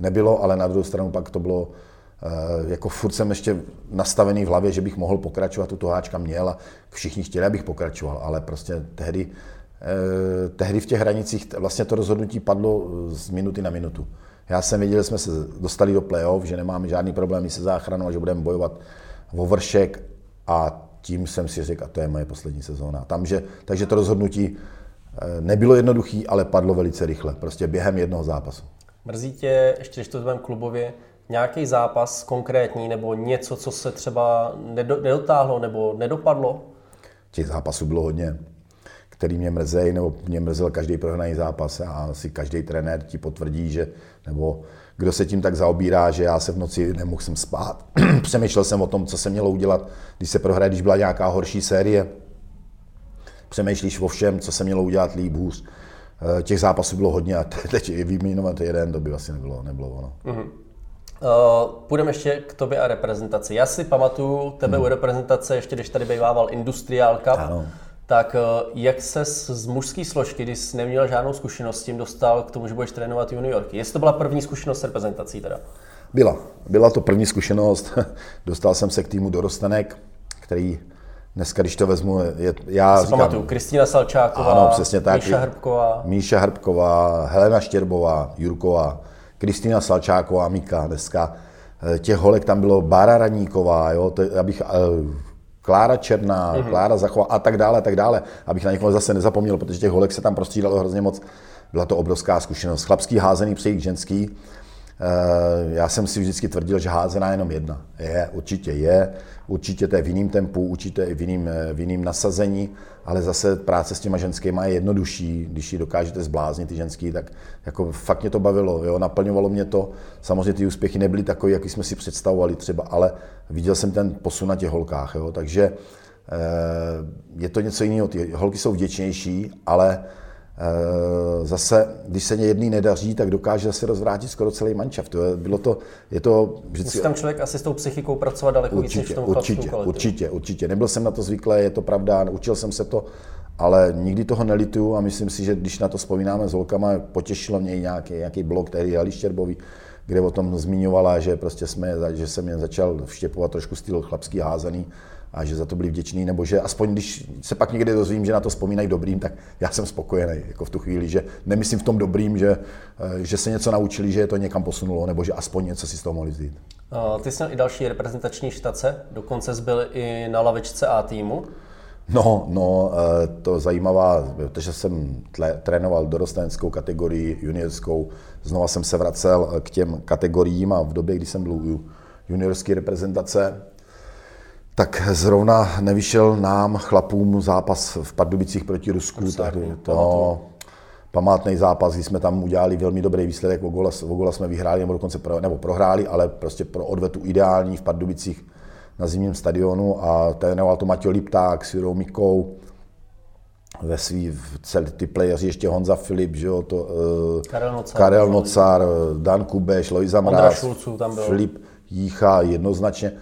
Nebylo, ale na druhou stranu pak to bylo, uh, jako furt jsem ještě nastavený v hlavě, že bych mohl pokračovat, tu háčka měl a všichni chtěli, abych pokračoval, ale prostě tehdy, uh, tehdy v těch hranicích vlastně to rozhodnutí padlo z minuty na minutu. Já jsem věděl, že jsme se dostali do playoff, že nemáme žádný problémy se záchranou a že budeme bojovat o vršek a tím jsem si řekl, a to je moje poslední sezóna. Tam, že, takže to rozhodnutí eh, nebylo jednoduché, ale padlo velice rychle, prostě během jednoho zápasu. Mrzí tě, ještě když to vezmeme klubově, nějaký zápas konkrétní nebo něco, co se třeba nedotáhlo nebo nedopadlo? Těch zápasů bylo hodně, který mě mrzej, nebo mě mrzel každý prohraný zápas a asi každý trenér ti potvrdí, že, nebo kdo se tím tak zaobírá, že já se v noci nemohl jsem spát. Přemýšlel jsem o tom, co se mělo udělat, když se prohraje, když byla nějaká horší série. Přemýšlíš o všem, co se mělo udělat líp, hůř. Eh, těch zápasů bylo hodně a teď vyjmenovat jeden, to by asi nebylo, nebylo ono. Mm-hmm. Uh, půjdeme ještě k tobě a reprezentaci. Já si pamatuju tebe mm. u reprezentace, ještě když tady bývával Industrial Cup. Ano tak eh, jak se z mužské složky, když jsi neměl žádnou zkušenost s tím, dostal k tomu, že budeš trénovat juniorky? Jestli to byla první zkušenost s reprezentací teda? Byla. Byla to první zkušenost. Dostal jsem se k týmu dorostenek, který dneska, když to vezmu, je, já si říkám, pamatuju, Kristýna Salčáková, ano, přesně tak, Míša Hrbková. Míša Hrbková, Helena Štěrbová, Jurková, Kristýna Salčáková, Mika dneska. Eh, těch holek tam bylo Bára Raníková, jo, to, abych, Klára Černá, mm-hmm. Klára Zachová a tak dále, a tak dále, abych na někoho zase nezapomněl, protože těch holek se tam prostřídalo hrozně moc. Byla to obrovská zkušenost. Chlapský házený přejít ženský. Já jsem si vždycky tvrdil, že házená je jenom jedna. Je, určitě je, určitě to je v jiném tempu, určitě i v jiném, v jiném nasazení, ale zase práce s těma ženskými je jednodušší, když ji dokážete zbláznit, ty ženský, tak jako fakt mě to bavilo, jo, naplňovalo mě to. Samozřejmě ty úspěchy nebyly takové, jaký jsme si představovali třeba, ale viděl jsem ten posun na těch holkách, jo, takže eh, je to něco jiného. Ty holky jsou vděčnější, ale Eh, zase, když se jedný nedaří, tak dokáže zase rozvrátit skoro celý manšaft. Bylo to, je to vždycky... Musí tam člověk asi s tou psychikou pracovat daleko určitě, víc než v tom určitě, určitě, určitě. Nebyl jsem na to zvyklý, je to pravda, učil jsem se to, ale nikdy toho nelituju a myslím si, že když na to vzpomínáme s holkama, potěšilo mě nějaký, nějaký blog tehdy Ali Štěrbový, kde o tom zmiňovala, že prostě jsme, že jsem jen začal vštěpovat trošku styl chlapský házený a že za to byli vděční, nebo že aspoň když se pak někdy dozvím, že na to vzpomínají dobrým, tak já jsem spokojený jako v tu chvíli, že nemyslím v tom dobrým, že, eh, že se něco naučili, že je to někam posunulo, nebo že aspoň něco si z toho mohli vzít. Ty jsi měl i další reprezentační štace, dokonce jsi byl i na lavičce A týmu. No, no, eh, to zajímavá, protože jsem tle, trénoval dorostenskou kategorii, juniorskou, znova jsem se vracel eh, k těm kategoriím a v době, kdy jsem byl u juniorské reprezentace, tak zrovna nevyšel nám, chlapům, zápas v Pardubicích proti Rusku. Tak to památný zápas, kdy jsme tam udělali velmi dobrý výsledek, o gola, o gola jsme vyhráli, nebo dokonce pro, nebo prohráli, ale prostě pro odvetu ideální v Pardubicích na zimním stadionu a trénoval to Matěj Lipták s Jurou Mikou, ve svý celý ty playeři, ještě Honza Filip, že jo, to, uh, Karel Nocar, Karel Nocar Dan Kubeš, Lojza Mráz, Filip Jícha, jednoznačně.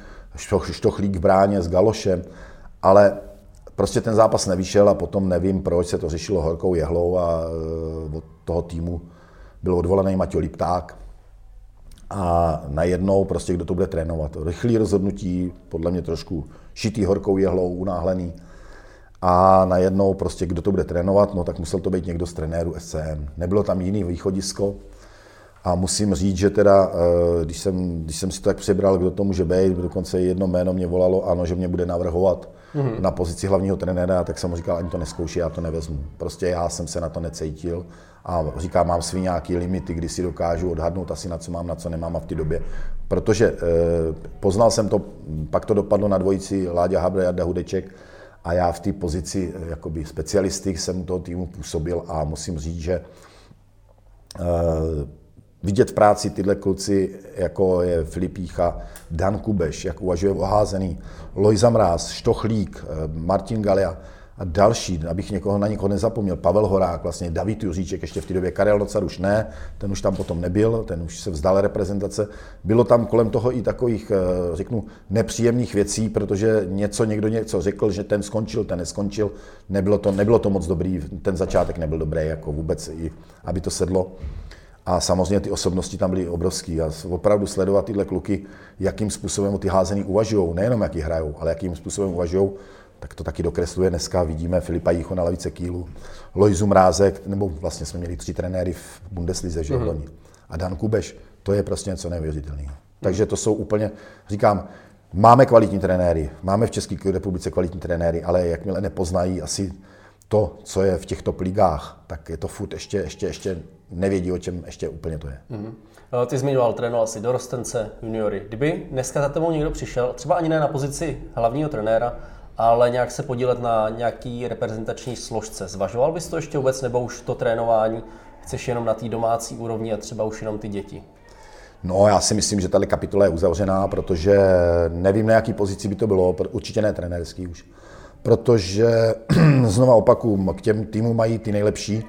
Štochlík v bráně s Galošem, ale prostě ten zápas nevyšel a potom nevím, proč se to řešilo horkou jehlou a e, od toho týmu byl odvolaný Matěj Lipták. A najednou prostě kdo to bude trénovat. Rychlý rozhodnutí, podle mě trošku šitý horkou jehlou, unáhlený. A najednou prostě kdo to bude trénovat, no tak musel to být někdo z trenéru SCM. Nebylo tam jiný východisko, a musím říct, že teda, eh, když jsem, když jsem si to tak přebral, kdo to může být, dokonce jedno jméno mě volalo, ano, že mě bude navrhovat mm-hmm. na pozici hlavního trenéra, tak jsem mu říkal, ani to neskouší, já to nevezmu. Prostě já jsem se na to necítil a říkám, mám svý nějaký limity, kdy si dokážu odhadnout asi na co mám, na co nemám a v té době. Protože e, poznal jsem to, pak to dopadlo na dvojici Láďa Habre a Hudeček a já v té pozici e, jakoby specialisty jsem toho týmu působil a musím říct, že e, vidět v práci tyhle kluci, jako je Filipícha, Dan Kubeš, jak uvažuje o házený, Lojza Mráz, Štochlík, eh, Martin Galia a další, abych někoho na někoho nezapomněl, Pavel Horák, vlastně David Juříček, ještě v té době Karel Nocar už ne, ten už tam potom nebyl, ten už se vzdal reprezentace. Bylo tam kolem toho i takových, eh, řeknu, nepříjemných věcí, protože něco někdo něco řekl, že ten skončil, ten neskončil, nebylo to, nebylo to moc dobrý, ten začátek nebyl dobrý, jako vůbec, i aby to sedlo. A samozřejmě ty osobnosti tam byly obrovský. A opravdu sledovat tyhle kluky, jakým způsobem ty házený uvažují, nejenom jaký hrajou, ale jakým způsobem uvažují, tak to taky dokresluje. Dneska vidíme Filipa Jícho na lavice Kýlu, Lojzu Mrázek, nebo vlastně jsme měli tři trenéry v Bundeslize, že mm-hmm. A Dan Kubeš, to je prostě něco neuvěřitelného. Takže to jsou úplně, říkám, máme kvalitní trenéry, máme v České republice kvalitní trenéry, ale jakmile nepoznají asi to, co je v těchto ligách, tak je to furt ještě, ještě, ještě nevědí, o čem ještě úplně to je. Mm-hmm. Ty zmiňoval, trénoval si dorostence, juniory. Kdyby dneska za tebou někdo přišel, třeba ani ne na pozici hlavního trenéra, ale nějak se podílet na nějaký reprezentační složce, zvažoval bys to ještě vůbec, nebo už to trénování chceš jenom na té domácí úrovni a třeba už jenom ty děti? No, já si myslím, že tahle kapitola je uzavřená, protože nevím, na jaký pozici by to bylo, určitě ne trenérský už. Protože, znova opakuju, k těm týmům mají ty nejlepší,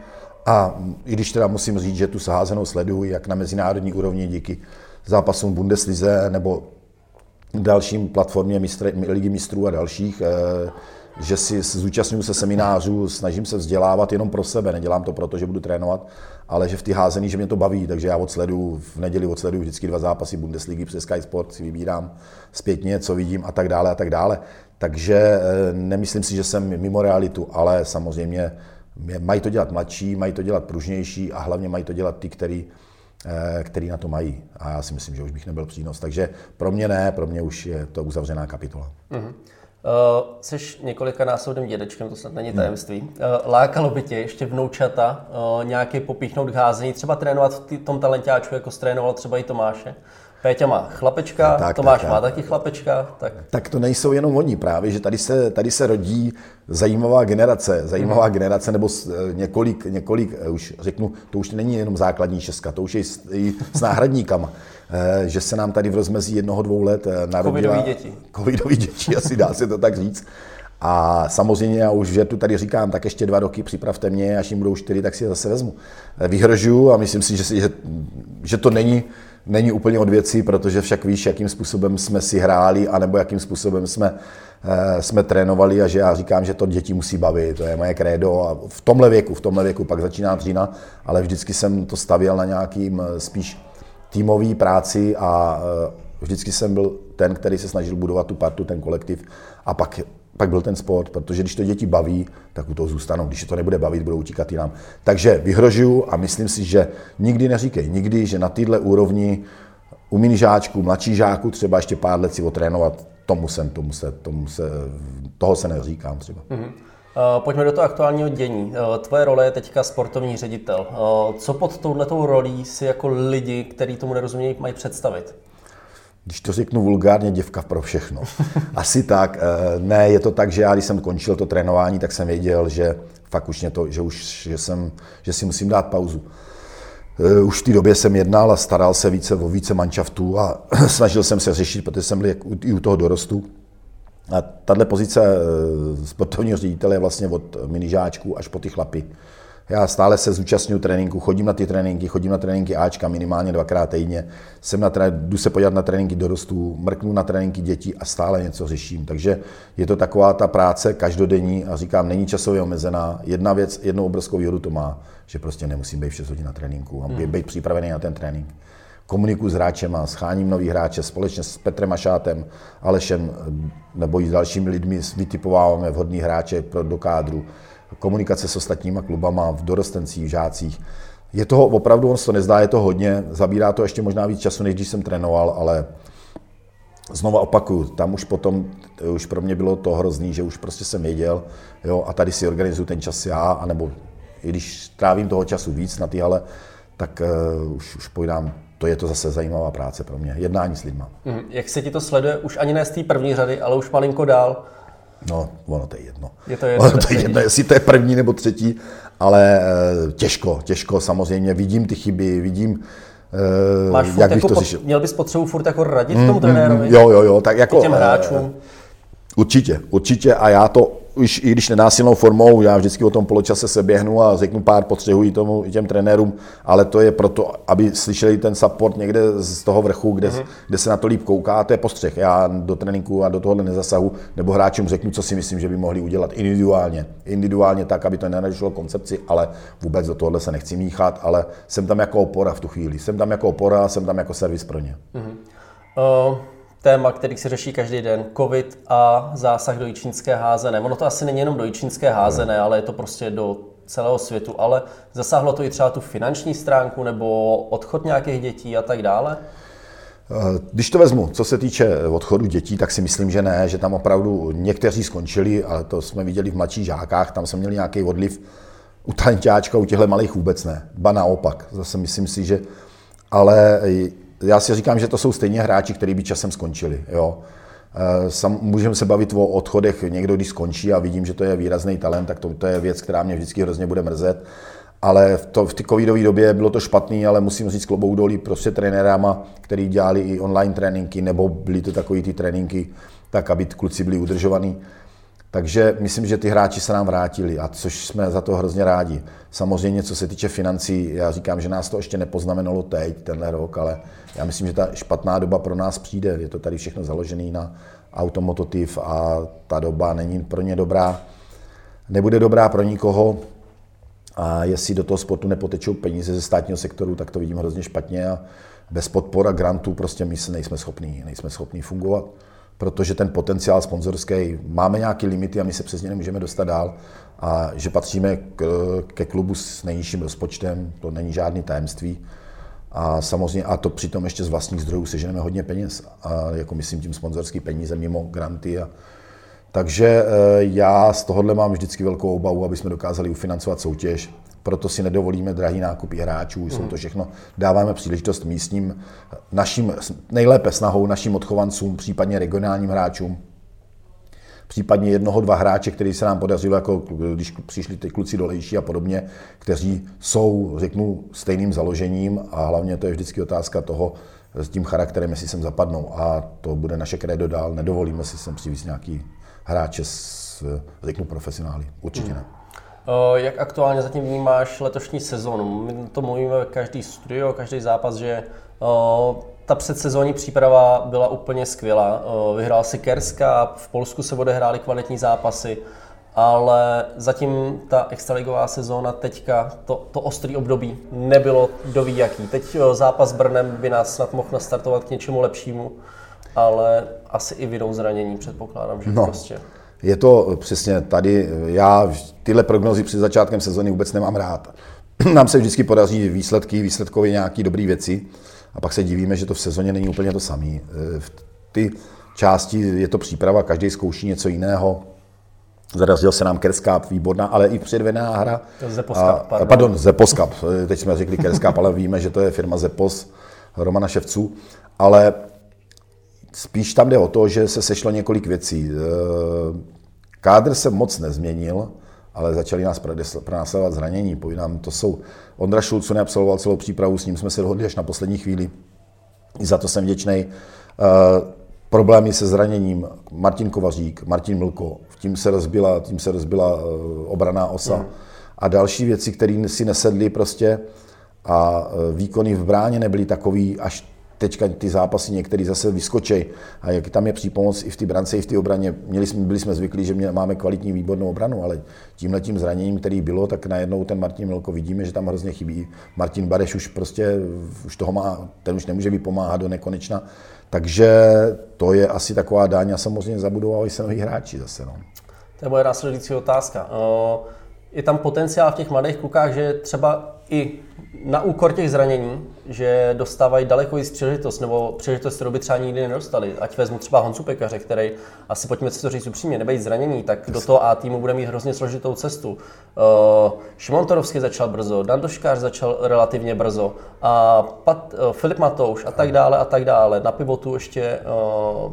a i když teda musím říct, že tu saházenou sleduji, jak na mezinárodní úrovni díky zápasům Bundeslize nebo dalším platformě mistr, ligy mistrů a dalších, eh, že si zúčastňuji se seminářů, snažím se vzdělávat jenom pro sebe, nedělám to proto, že budu trénovat, ale že v ty házený, že mě to baví, takže já odsleduju, v neděli odsleduju vždycky dva zápasy Bundesligy přes Sky Sport, si vybírám zpětně, co vidím a tak dále a tak dále. Takže eh, nemyslím si, že jsem mimo realitu, ale samozřejmě Mají to dělat mladší, mají to dělat pružnější a hlavně mají to dělat ty, který, eh, který na to mají. A já si myslím, že už bych nebyl přínos. Takže pro mě ne, pro mě už je to uzavřená kapitola. Mm-hmm. Uh, jsi několikanásobným dědečkem, to snad není tajemství. Uh, lákalo by tě ještě vnoučata uh, nějaký popíchnout k házení, třeba trénovat v tom talentáčku, jako trénoval třeba i Tomáše? Péťa má chlapečka, tak, Tomáš tak, má taky chlapečka. Tak. tak to nejsou jenom oni právě, že tady se, tady se rodí zajímavá generace, zajímavá mm. generace, nebo několik, několik, už řeknu, to už není jenom základní česka, to už je i s náhradníkama. Eh, že se nám tady v rozmezí jednoho, dvou let eh, narodila... Covidový děti. Covidový děti, asi dá se to tak říct. A samozřejmě já už, že tu tady říkám, tak ještě dva roky připravte mě, až jim budou čtyři, tak si je zase vezmu. Eh, vyhrožuju a myslím si, že, že, že to není, není úplně od věcí, protože však víš, jakým způsobem jsme si hráli, anebo jakým způsobem jsme, jsme trénovali a že já říkám, že to děti musí bavit, to je moje krédo a v tomhle věku, v tomhle věku pak začíná dřína, ale vždycky jsem to stavěl na nějakým spíš týmové práci a eh, vždycky jsem byl ten, který se snažil budovat tu partu, ten kolektiv a pak, pak byl ten sport, protože když to děti baví, tak u toho zůstanou. Když to nebude bavit, budou utíkat jinam. Takže vyhrožuju a myslím si, že nikdy neříkej, nikdy, že na téhle úrovni u minižáčků, mladší žáků třeba ještě pár let si otrénovat, tomu jsem, tomu se, tomu se, toho se neříkám třeba. Mm-hmm. Pojďme do toho aktuálního dění. Eh, tvoje role je teďka sportovní ředitel. Eh, co pod touhletou rolí si jako lidi, kteří tomu nerozumějí, mají představit? Když to řeknu vulgárně, děvka pro všechno. Asi tak. Ne, je to tak, že já, když jsem končil to trénování, tak jsem věděl, že fakt už mě to, že už že jsem, že si musím dát pauzu. Už v té době jsem jednal a staral se více o více manšaftů a snažil jsem se řešit, protože jsem byl i u toho dorostu, a tahle pozice eh, sportovního ředitele je vlastně od minižáčků až po ty chlapy. Já stále se zúčastňuji tréninku, chodím na ty tréninky, chodím na tréninky Ačka minimálně dvakrát týdně, jsem na tré, jdu se podívat na tréninky dorostů, mrknu na tréninky dětí a stále něco řeším. Takže je to taková ta práce každodenní a říkám, není časově omezená. Jedna věc, jednu obrovskou výhodu to má, že prostě nemusím být 6 hodin na tréninku a hmm. být připravený na ten trénink komunikuji s hráčema, scháním nový hráče společně s Petrem Mašátem, Alešem nebo i s dalšími lidmi vytipováváme vhodný hráče pro, do kádru. Komunikace s ostatníma klubama v dorostencích, v žácích. Je toho opravdu, on se to nezdá, je to hodně, zabírá to ještě možná víc času, než když jsem trénoval, ale znova opakuju, tam už potom, už pro mě bylo to hrozný, že už prostě jsem věděl, jo, a tady si organizuju ten čas já, anebo i když trávím toho času víc na ty hale, tak uh, už, už pojdám to je to zase zajímavá práce pro mě. Jednání s lidma. Mm, jak se ti to sleduje? Už ani ne z té první řady, ale už malinko dál. No, ono to je jedno. Je to jedno, ono to je jedno jestli to je první nebo třetí, ale e, těžko, těžko samozřejmě. Vidím ty chyby, vidím, e, Máš jak bych jako to řešil. Měl bys potřebu furt jako radit mm, tomu mm, trenérovi? Jo, jo, jo. Tak jako, těm hráčům? E, určitě, určitě a já to už i když nenásilnou formou, já vždycky o tom poločase se běhnu a řeknu pár potřebuji tomu těm trenérům, ale to je proto, aby slyšeli ten support někde z toho vrchu, kde, mm-hmm. kde se na to líp kouká, a to je postřeh. Já do tréninku a do tohohle nezasahu, nebo hráčům řeknu, co si myslím, že by mohli udělat individuálně. Individuálně tak, aby to nenarušilo koncepci, ale vůbec do tohohle se nechci míchat, ale jsem tam jako opora v tu chvíli. Jsem tam jako opora, jsem tam jako servis pro ně. Mm-hmm. Uh téma, který se řeší každý den, covid a zásah do jičínské házené. Ono to asi není jenom do jičínské házené, ale je to prostě do celého světu, ale zasáhlo to i třeba tu finanční stránku nebo odchod nějakých dětí a tak dále? Eh, když to vezmu, co se týče odchodu dětí, tak si myslím, že ne, že tam opravdu někteří skončili, ale to jsme viděli v mladších žákách, tam jsme měli nějaký odliv u talentáčka, u těchto malých vůbec ne. Ba naopak, zase myslím si, že ale já si říkám, že to jsou stejně hráči, kteří by časem skončili. Jo. Eh, sam, můžeme se bavit o odchodech, někdo když skončí a vidím, že to je výrazný talent, tak to, to je věc, která mě vždycky hrozně bude mrzet. Ale v, to, v té covidové době bylo to špatný, ale musím říct klobouk dolí prostě trenérama, který dělali i online tréninky, nebo byly to takové ty tréninky, tak aby kluci byli udržovaní. Takže myslím, že ty hráči se nám vrátili, a což jsme za to hrozně rádi. Samozřejmě, co se týče financí, já říkám, že nás to ještě nepoznamenalo teď, tenhle rok, ale já myslím, že ta špatná doba pro nás přijde. Je to tady všechno založené na automototiv a ta doba není pro ně dobrá. Nebude dobrá pro nikoho a jestli do toho sportu nepotečou peníze ze státního sektoru, tak to vidím hrozně špatně a bez podpor a grantů prostě my nejsme schopní, nejsme schopní fungovat protože ten potenciál sponzorský, máme nějaké limity a my se přesně nemůžeme dostat dál. A že patříme k, ke klubu s nejnižším rozpočtem, to není žádný tajemství. A samozřejmě, a to přitom ještě z vlastních zdrojů seženeme hodně peněz. A jako myslím tím sponzorský peníze mimo granty. A, Takže eh, já z tohohle mám vždycky velkou obavu, aby jsme dokázali ufinancovat soutěž. Proto si nedovolíme drahý nákupy hráčů, jsou to všechno, dáváme příležitost místním, naším, nejlépe snahou našim odchovancům, případně regionálním hráčům, případně jednoho, dva hráče, který se nám podařilo, jako když přišli ty kluci dolejší a podobně, kteří jsou, řeknu, stejným založením a hlavně to je vždycky otázka toho, s tím charakterem, jestli sem zapadnou. A to bude naše kredo dál. Nedovolíme si sem přivést nějaký hráče s, řeknu, profesionály. Určitě ne. Jak aktuálně zatím vnímáš letošní sezonu? My to mluvíme každý studio, každý zápas, že ta předsezónní příprava byla úplně skvělá. Vyhrál si Kerska, v Polsku se odehrály kvalitní zápasy, ale zatím ta extraligová sezóna teďka, to, to ostrý období nebylo ví jaký. Teď zápas s Brnem by nás snad mohl nastartovat k něčemu lepšímu, ale asi i vinou zranění předpokládám, že no. prostě. Je to přesně tady, já tyhle prognozy před začátkem sezóny vůbec nemám rád. Nám se vždycky podaří výsledky, výsledkově nějaké dobré věci a pak se divíme, že to v sezóně není úplně to samé. V ty části je to příprava, každý zkouší něco jiného. Zarazil se nám Kerskáp, výborná, ale i předvedená hra. Zeposkap, pardon. pardon, Zeposkap. Teď jsme řekli Kerskáp, ale víme, že to je firma Zepos Romana Ševců. Ale Spíš tam jde o to, že se sešlo několik věcí. E, kádr se moc nezměnil, ale začali nás pronásledovat zranění. Povídám, to jsou, Ondra Šulcu neabsolvoval celou přípravu, s ním jsme se dohodli až na poslední chvíli. I za to jsem vděčný. E, problémy se zraněním Martin Kovařík, Martin Mlko, tím se rozbila, tím se rozbila e, obraná osa. Mm. A další věci, které si nesedly prostě a výkony v bráně nebyly takový až teďka ty zápasy některý zase vyskočej a jak tam je přípomoc i v té brance, i v té obraně. Měli jsme, byli jsme zvyklí, že máme kvalitní výbornou obranu, ale tím zraněním, který bylo, tak najednou ten Martin Milko vidíme, že tam hrozně chybí. Martin Bareš už prostě, už toho má, ten už nemůže vypomáhat do nekonečna. Takže to je asi taková dáň a samozřejmě zabudovají se noví hráči zase. No. To je moje následující otázka. Je tam potenciál v těch mladých klukách, že třeba i na úkor těch zranění, že dostávají daleko víc příležitost, nebo příležitost, kterou by třeba nikdy nedostali. Ať vezmu třeba Honcu Pekaře, který, asi pojďme si to říct upřímně, nebejt zranění, tak do toho A týmu bude mít hrozně složitou cestu. Uh, Šimon Torovský začal brzo, Dan Doškář začal relativně brzo, a Pat, uh, Filip Matouš a tak dále a tak dále. Na pivotu ještě uh,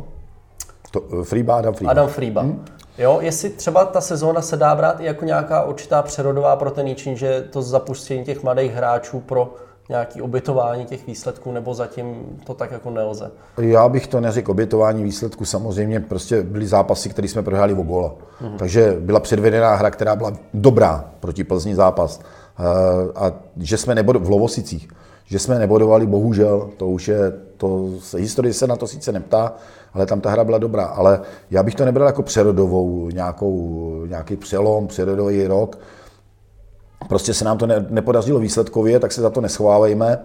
to, uh, Frýba, Adam Frýba. Adam Frýba. Hmm? Jo, jestli třeba ta sezóna se dá brát i jako nějaká určitá přerodová pro ten Jičín, že to zapuštění těch mladých hráčů pro nějaký obětování těch výsledků, nebo zatím to tak jako nelze? Já bych to neřekl obětování výsledků, samozřejmě prostě byly zápasy, které jsme prohráli o gola. Mm-hmm. Takže byla předvedená hra, která byla dobrá proti Plzni zápas. Eh, a že jsme nebodovali v Lovosicích, že jsme nebodovali, bohužel, to už je, to, historie se na to sice neptá, ale tam ta hra byla dobrá. Ale já bych to nebral jako přerodovou, nějakou, nějaký přelom, přerodový rok. Prostě se nám to ne, nepodařilo výsledkově, tak se za to neschovávejme.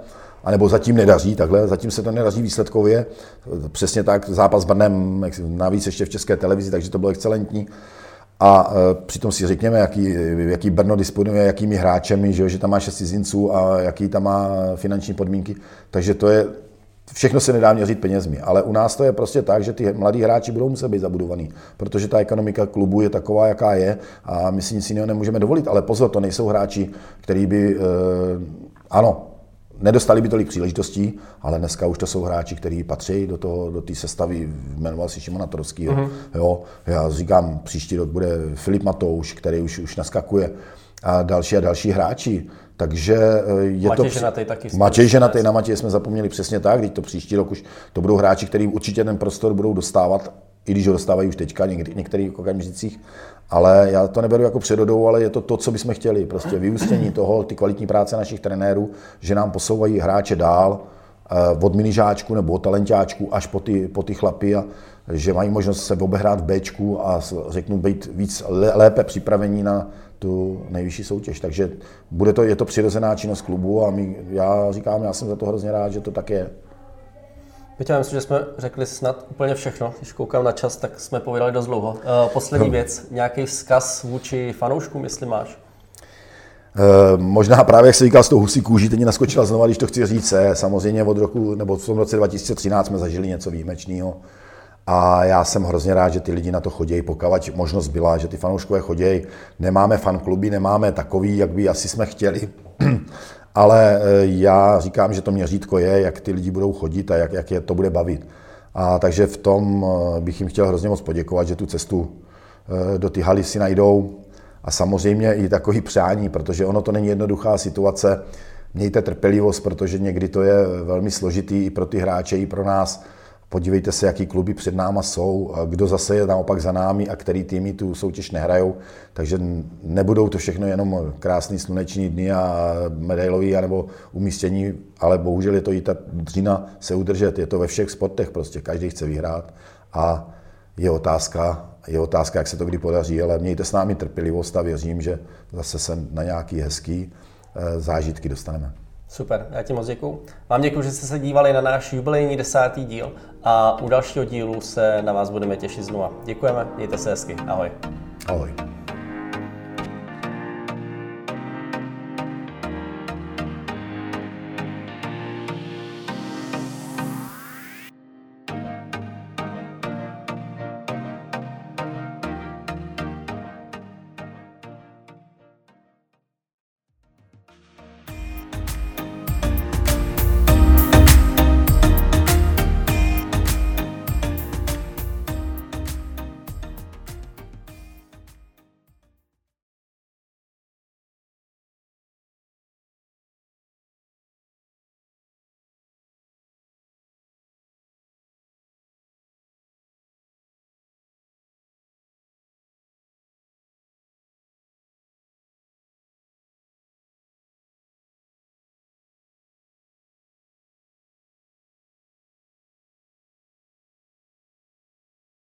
A nebo zatím nedaří, takhle, zatím se to nedaří výsledkově. Přesně tak, zápas s Brnem, navíc ještě v české televizi, takže to bylo excelentní. A e, přitom si řekněme, jaký, jaký Brno disponuje, jakými hráčemi, že, že tam má šest cizinců a jaký tam má finanční podmínky. Takže to je, všechno se nedá měřit penězmi, ale u nás to je prostě tak, že ty mladí hráči budou muset být zabudovaný, protože ta ekonomika klubu je taková, jaká je a my si nic jiného nemůžeme dovolit. Ale pozor, to nejsou hráči, který by, eh, ano, nedostali by tolik příležitostí, ale dneska už to jsou hráči, kteří patří do té do sestavy, jmenoval si Šimona Torovského. Mm-hmm. Jo, já říkám, příští rok bude Filip Matouš, který už, už naskakuje a další a další hráči. Takže eh, je Matěj to... Ženatej taky. Matěj Ženatej, na Matěj jsme zapomněli přesně tak, teď to příští rok už to budou hráči, kteří určitě ten prostor budou dostávat, i když ho dostávají už teďka někdy, některých okamžicích, ale já to neberu jako předodou, ale je to to, co bychom chtěli. Prostě vyústění toho, ty kvalitní práce našich trenérů, že nám posouvají hráče dál, eh, od minižáčku nebo od talentáčku až po ty, po ty chlapy a že mají možnost se obehrát v Bčku a řeknu být víc lépe připravení na, tu nejvyšší soutěž. Takže bude to, je to přirozená činnost klubu a my, já říkám, já jsem za to hrozně rád, že to tak je. Víte, myslím, že jsme řekli snad úplně všechno. Když koukám na čas, tak jsme povídali dost dlouho. Uh, poslední no. věc, nějaký vzkaz vůči fanouškům, jestli máš? Uh, možná právě, jak se říkal, s tou husí kůží, teď naskočila znova, když to chci říct, se. samozřejmě od roku, nebo v tom roce 2013 jsme zažili něco výjimečného A já jsem hrozně rád, že ty lidi na to chodí, pokud možnost byla, že ty fanouškové chodí. Nemáme fankluby, nemáme takový, jak by asi jsme chtěli. Ale eh, já říkám, že to měřítko je, jak ty lidi budou chodit a jak, jak je to bude bavit. A takže v tom eh, bych jim chtěl hrozně moc poděkovat, že tu cestu eh, do ty haly si najdou. A samozřejmě i takový přání, protože ono to není jednoduchá situace. Mějte trpělivost, protože někdy to je velmi složitý i pro ty hráče, i pro nás. Podívejte se, jaký kluby před náma jsou, kdo zase je naopak za námi a který týmy tu soutěž nehrajou. Takže nebudou to všechno jenom krásný sluneční dny a medailový nebo umístění, ale bohužel je to i ta dřina se udržet. Je to ve všech sportech prostě, každý chce vyhrát a je otázka, je otázka, jak se to kdy podaří, ale mějte s námi trpělivost a věřím, že zase se na nějaký hezký eh, zážitky dostaneme. Super, já ti moc děkuju. Vám děkuji, že jste se dívali na náš jubilejní desátý díl a u dalšího dílu se na vás budeme těšit znova. Děkujeme, mějte se hezky, ahoj. Ahoj.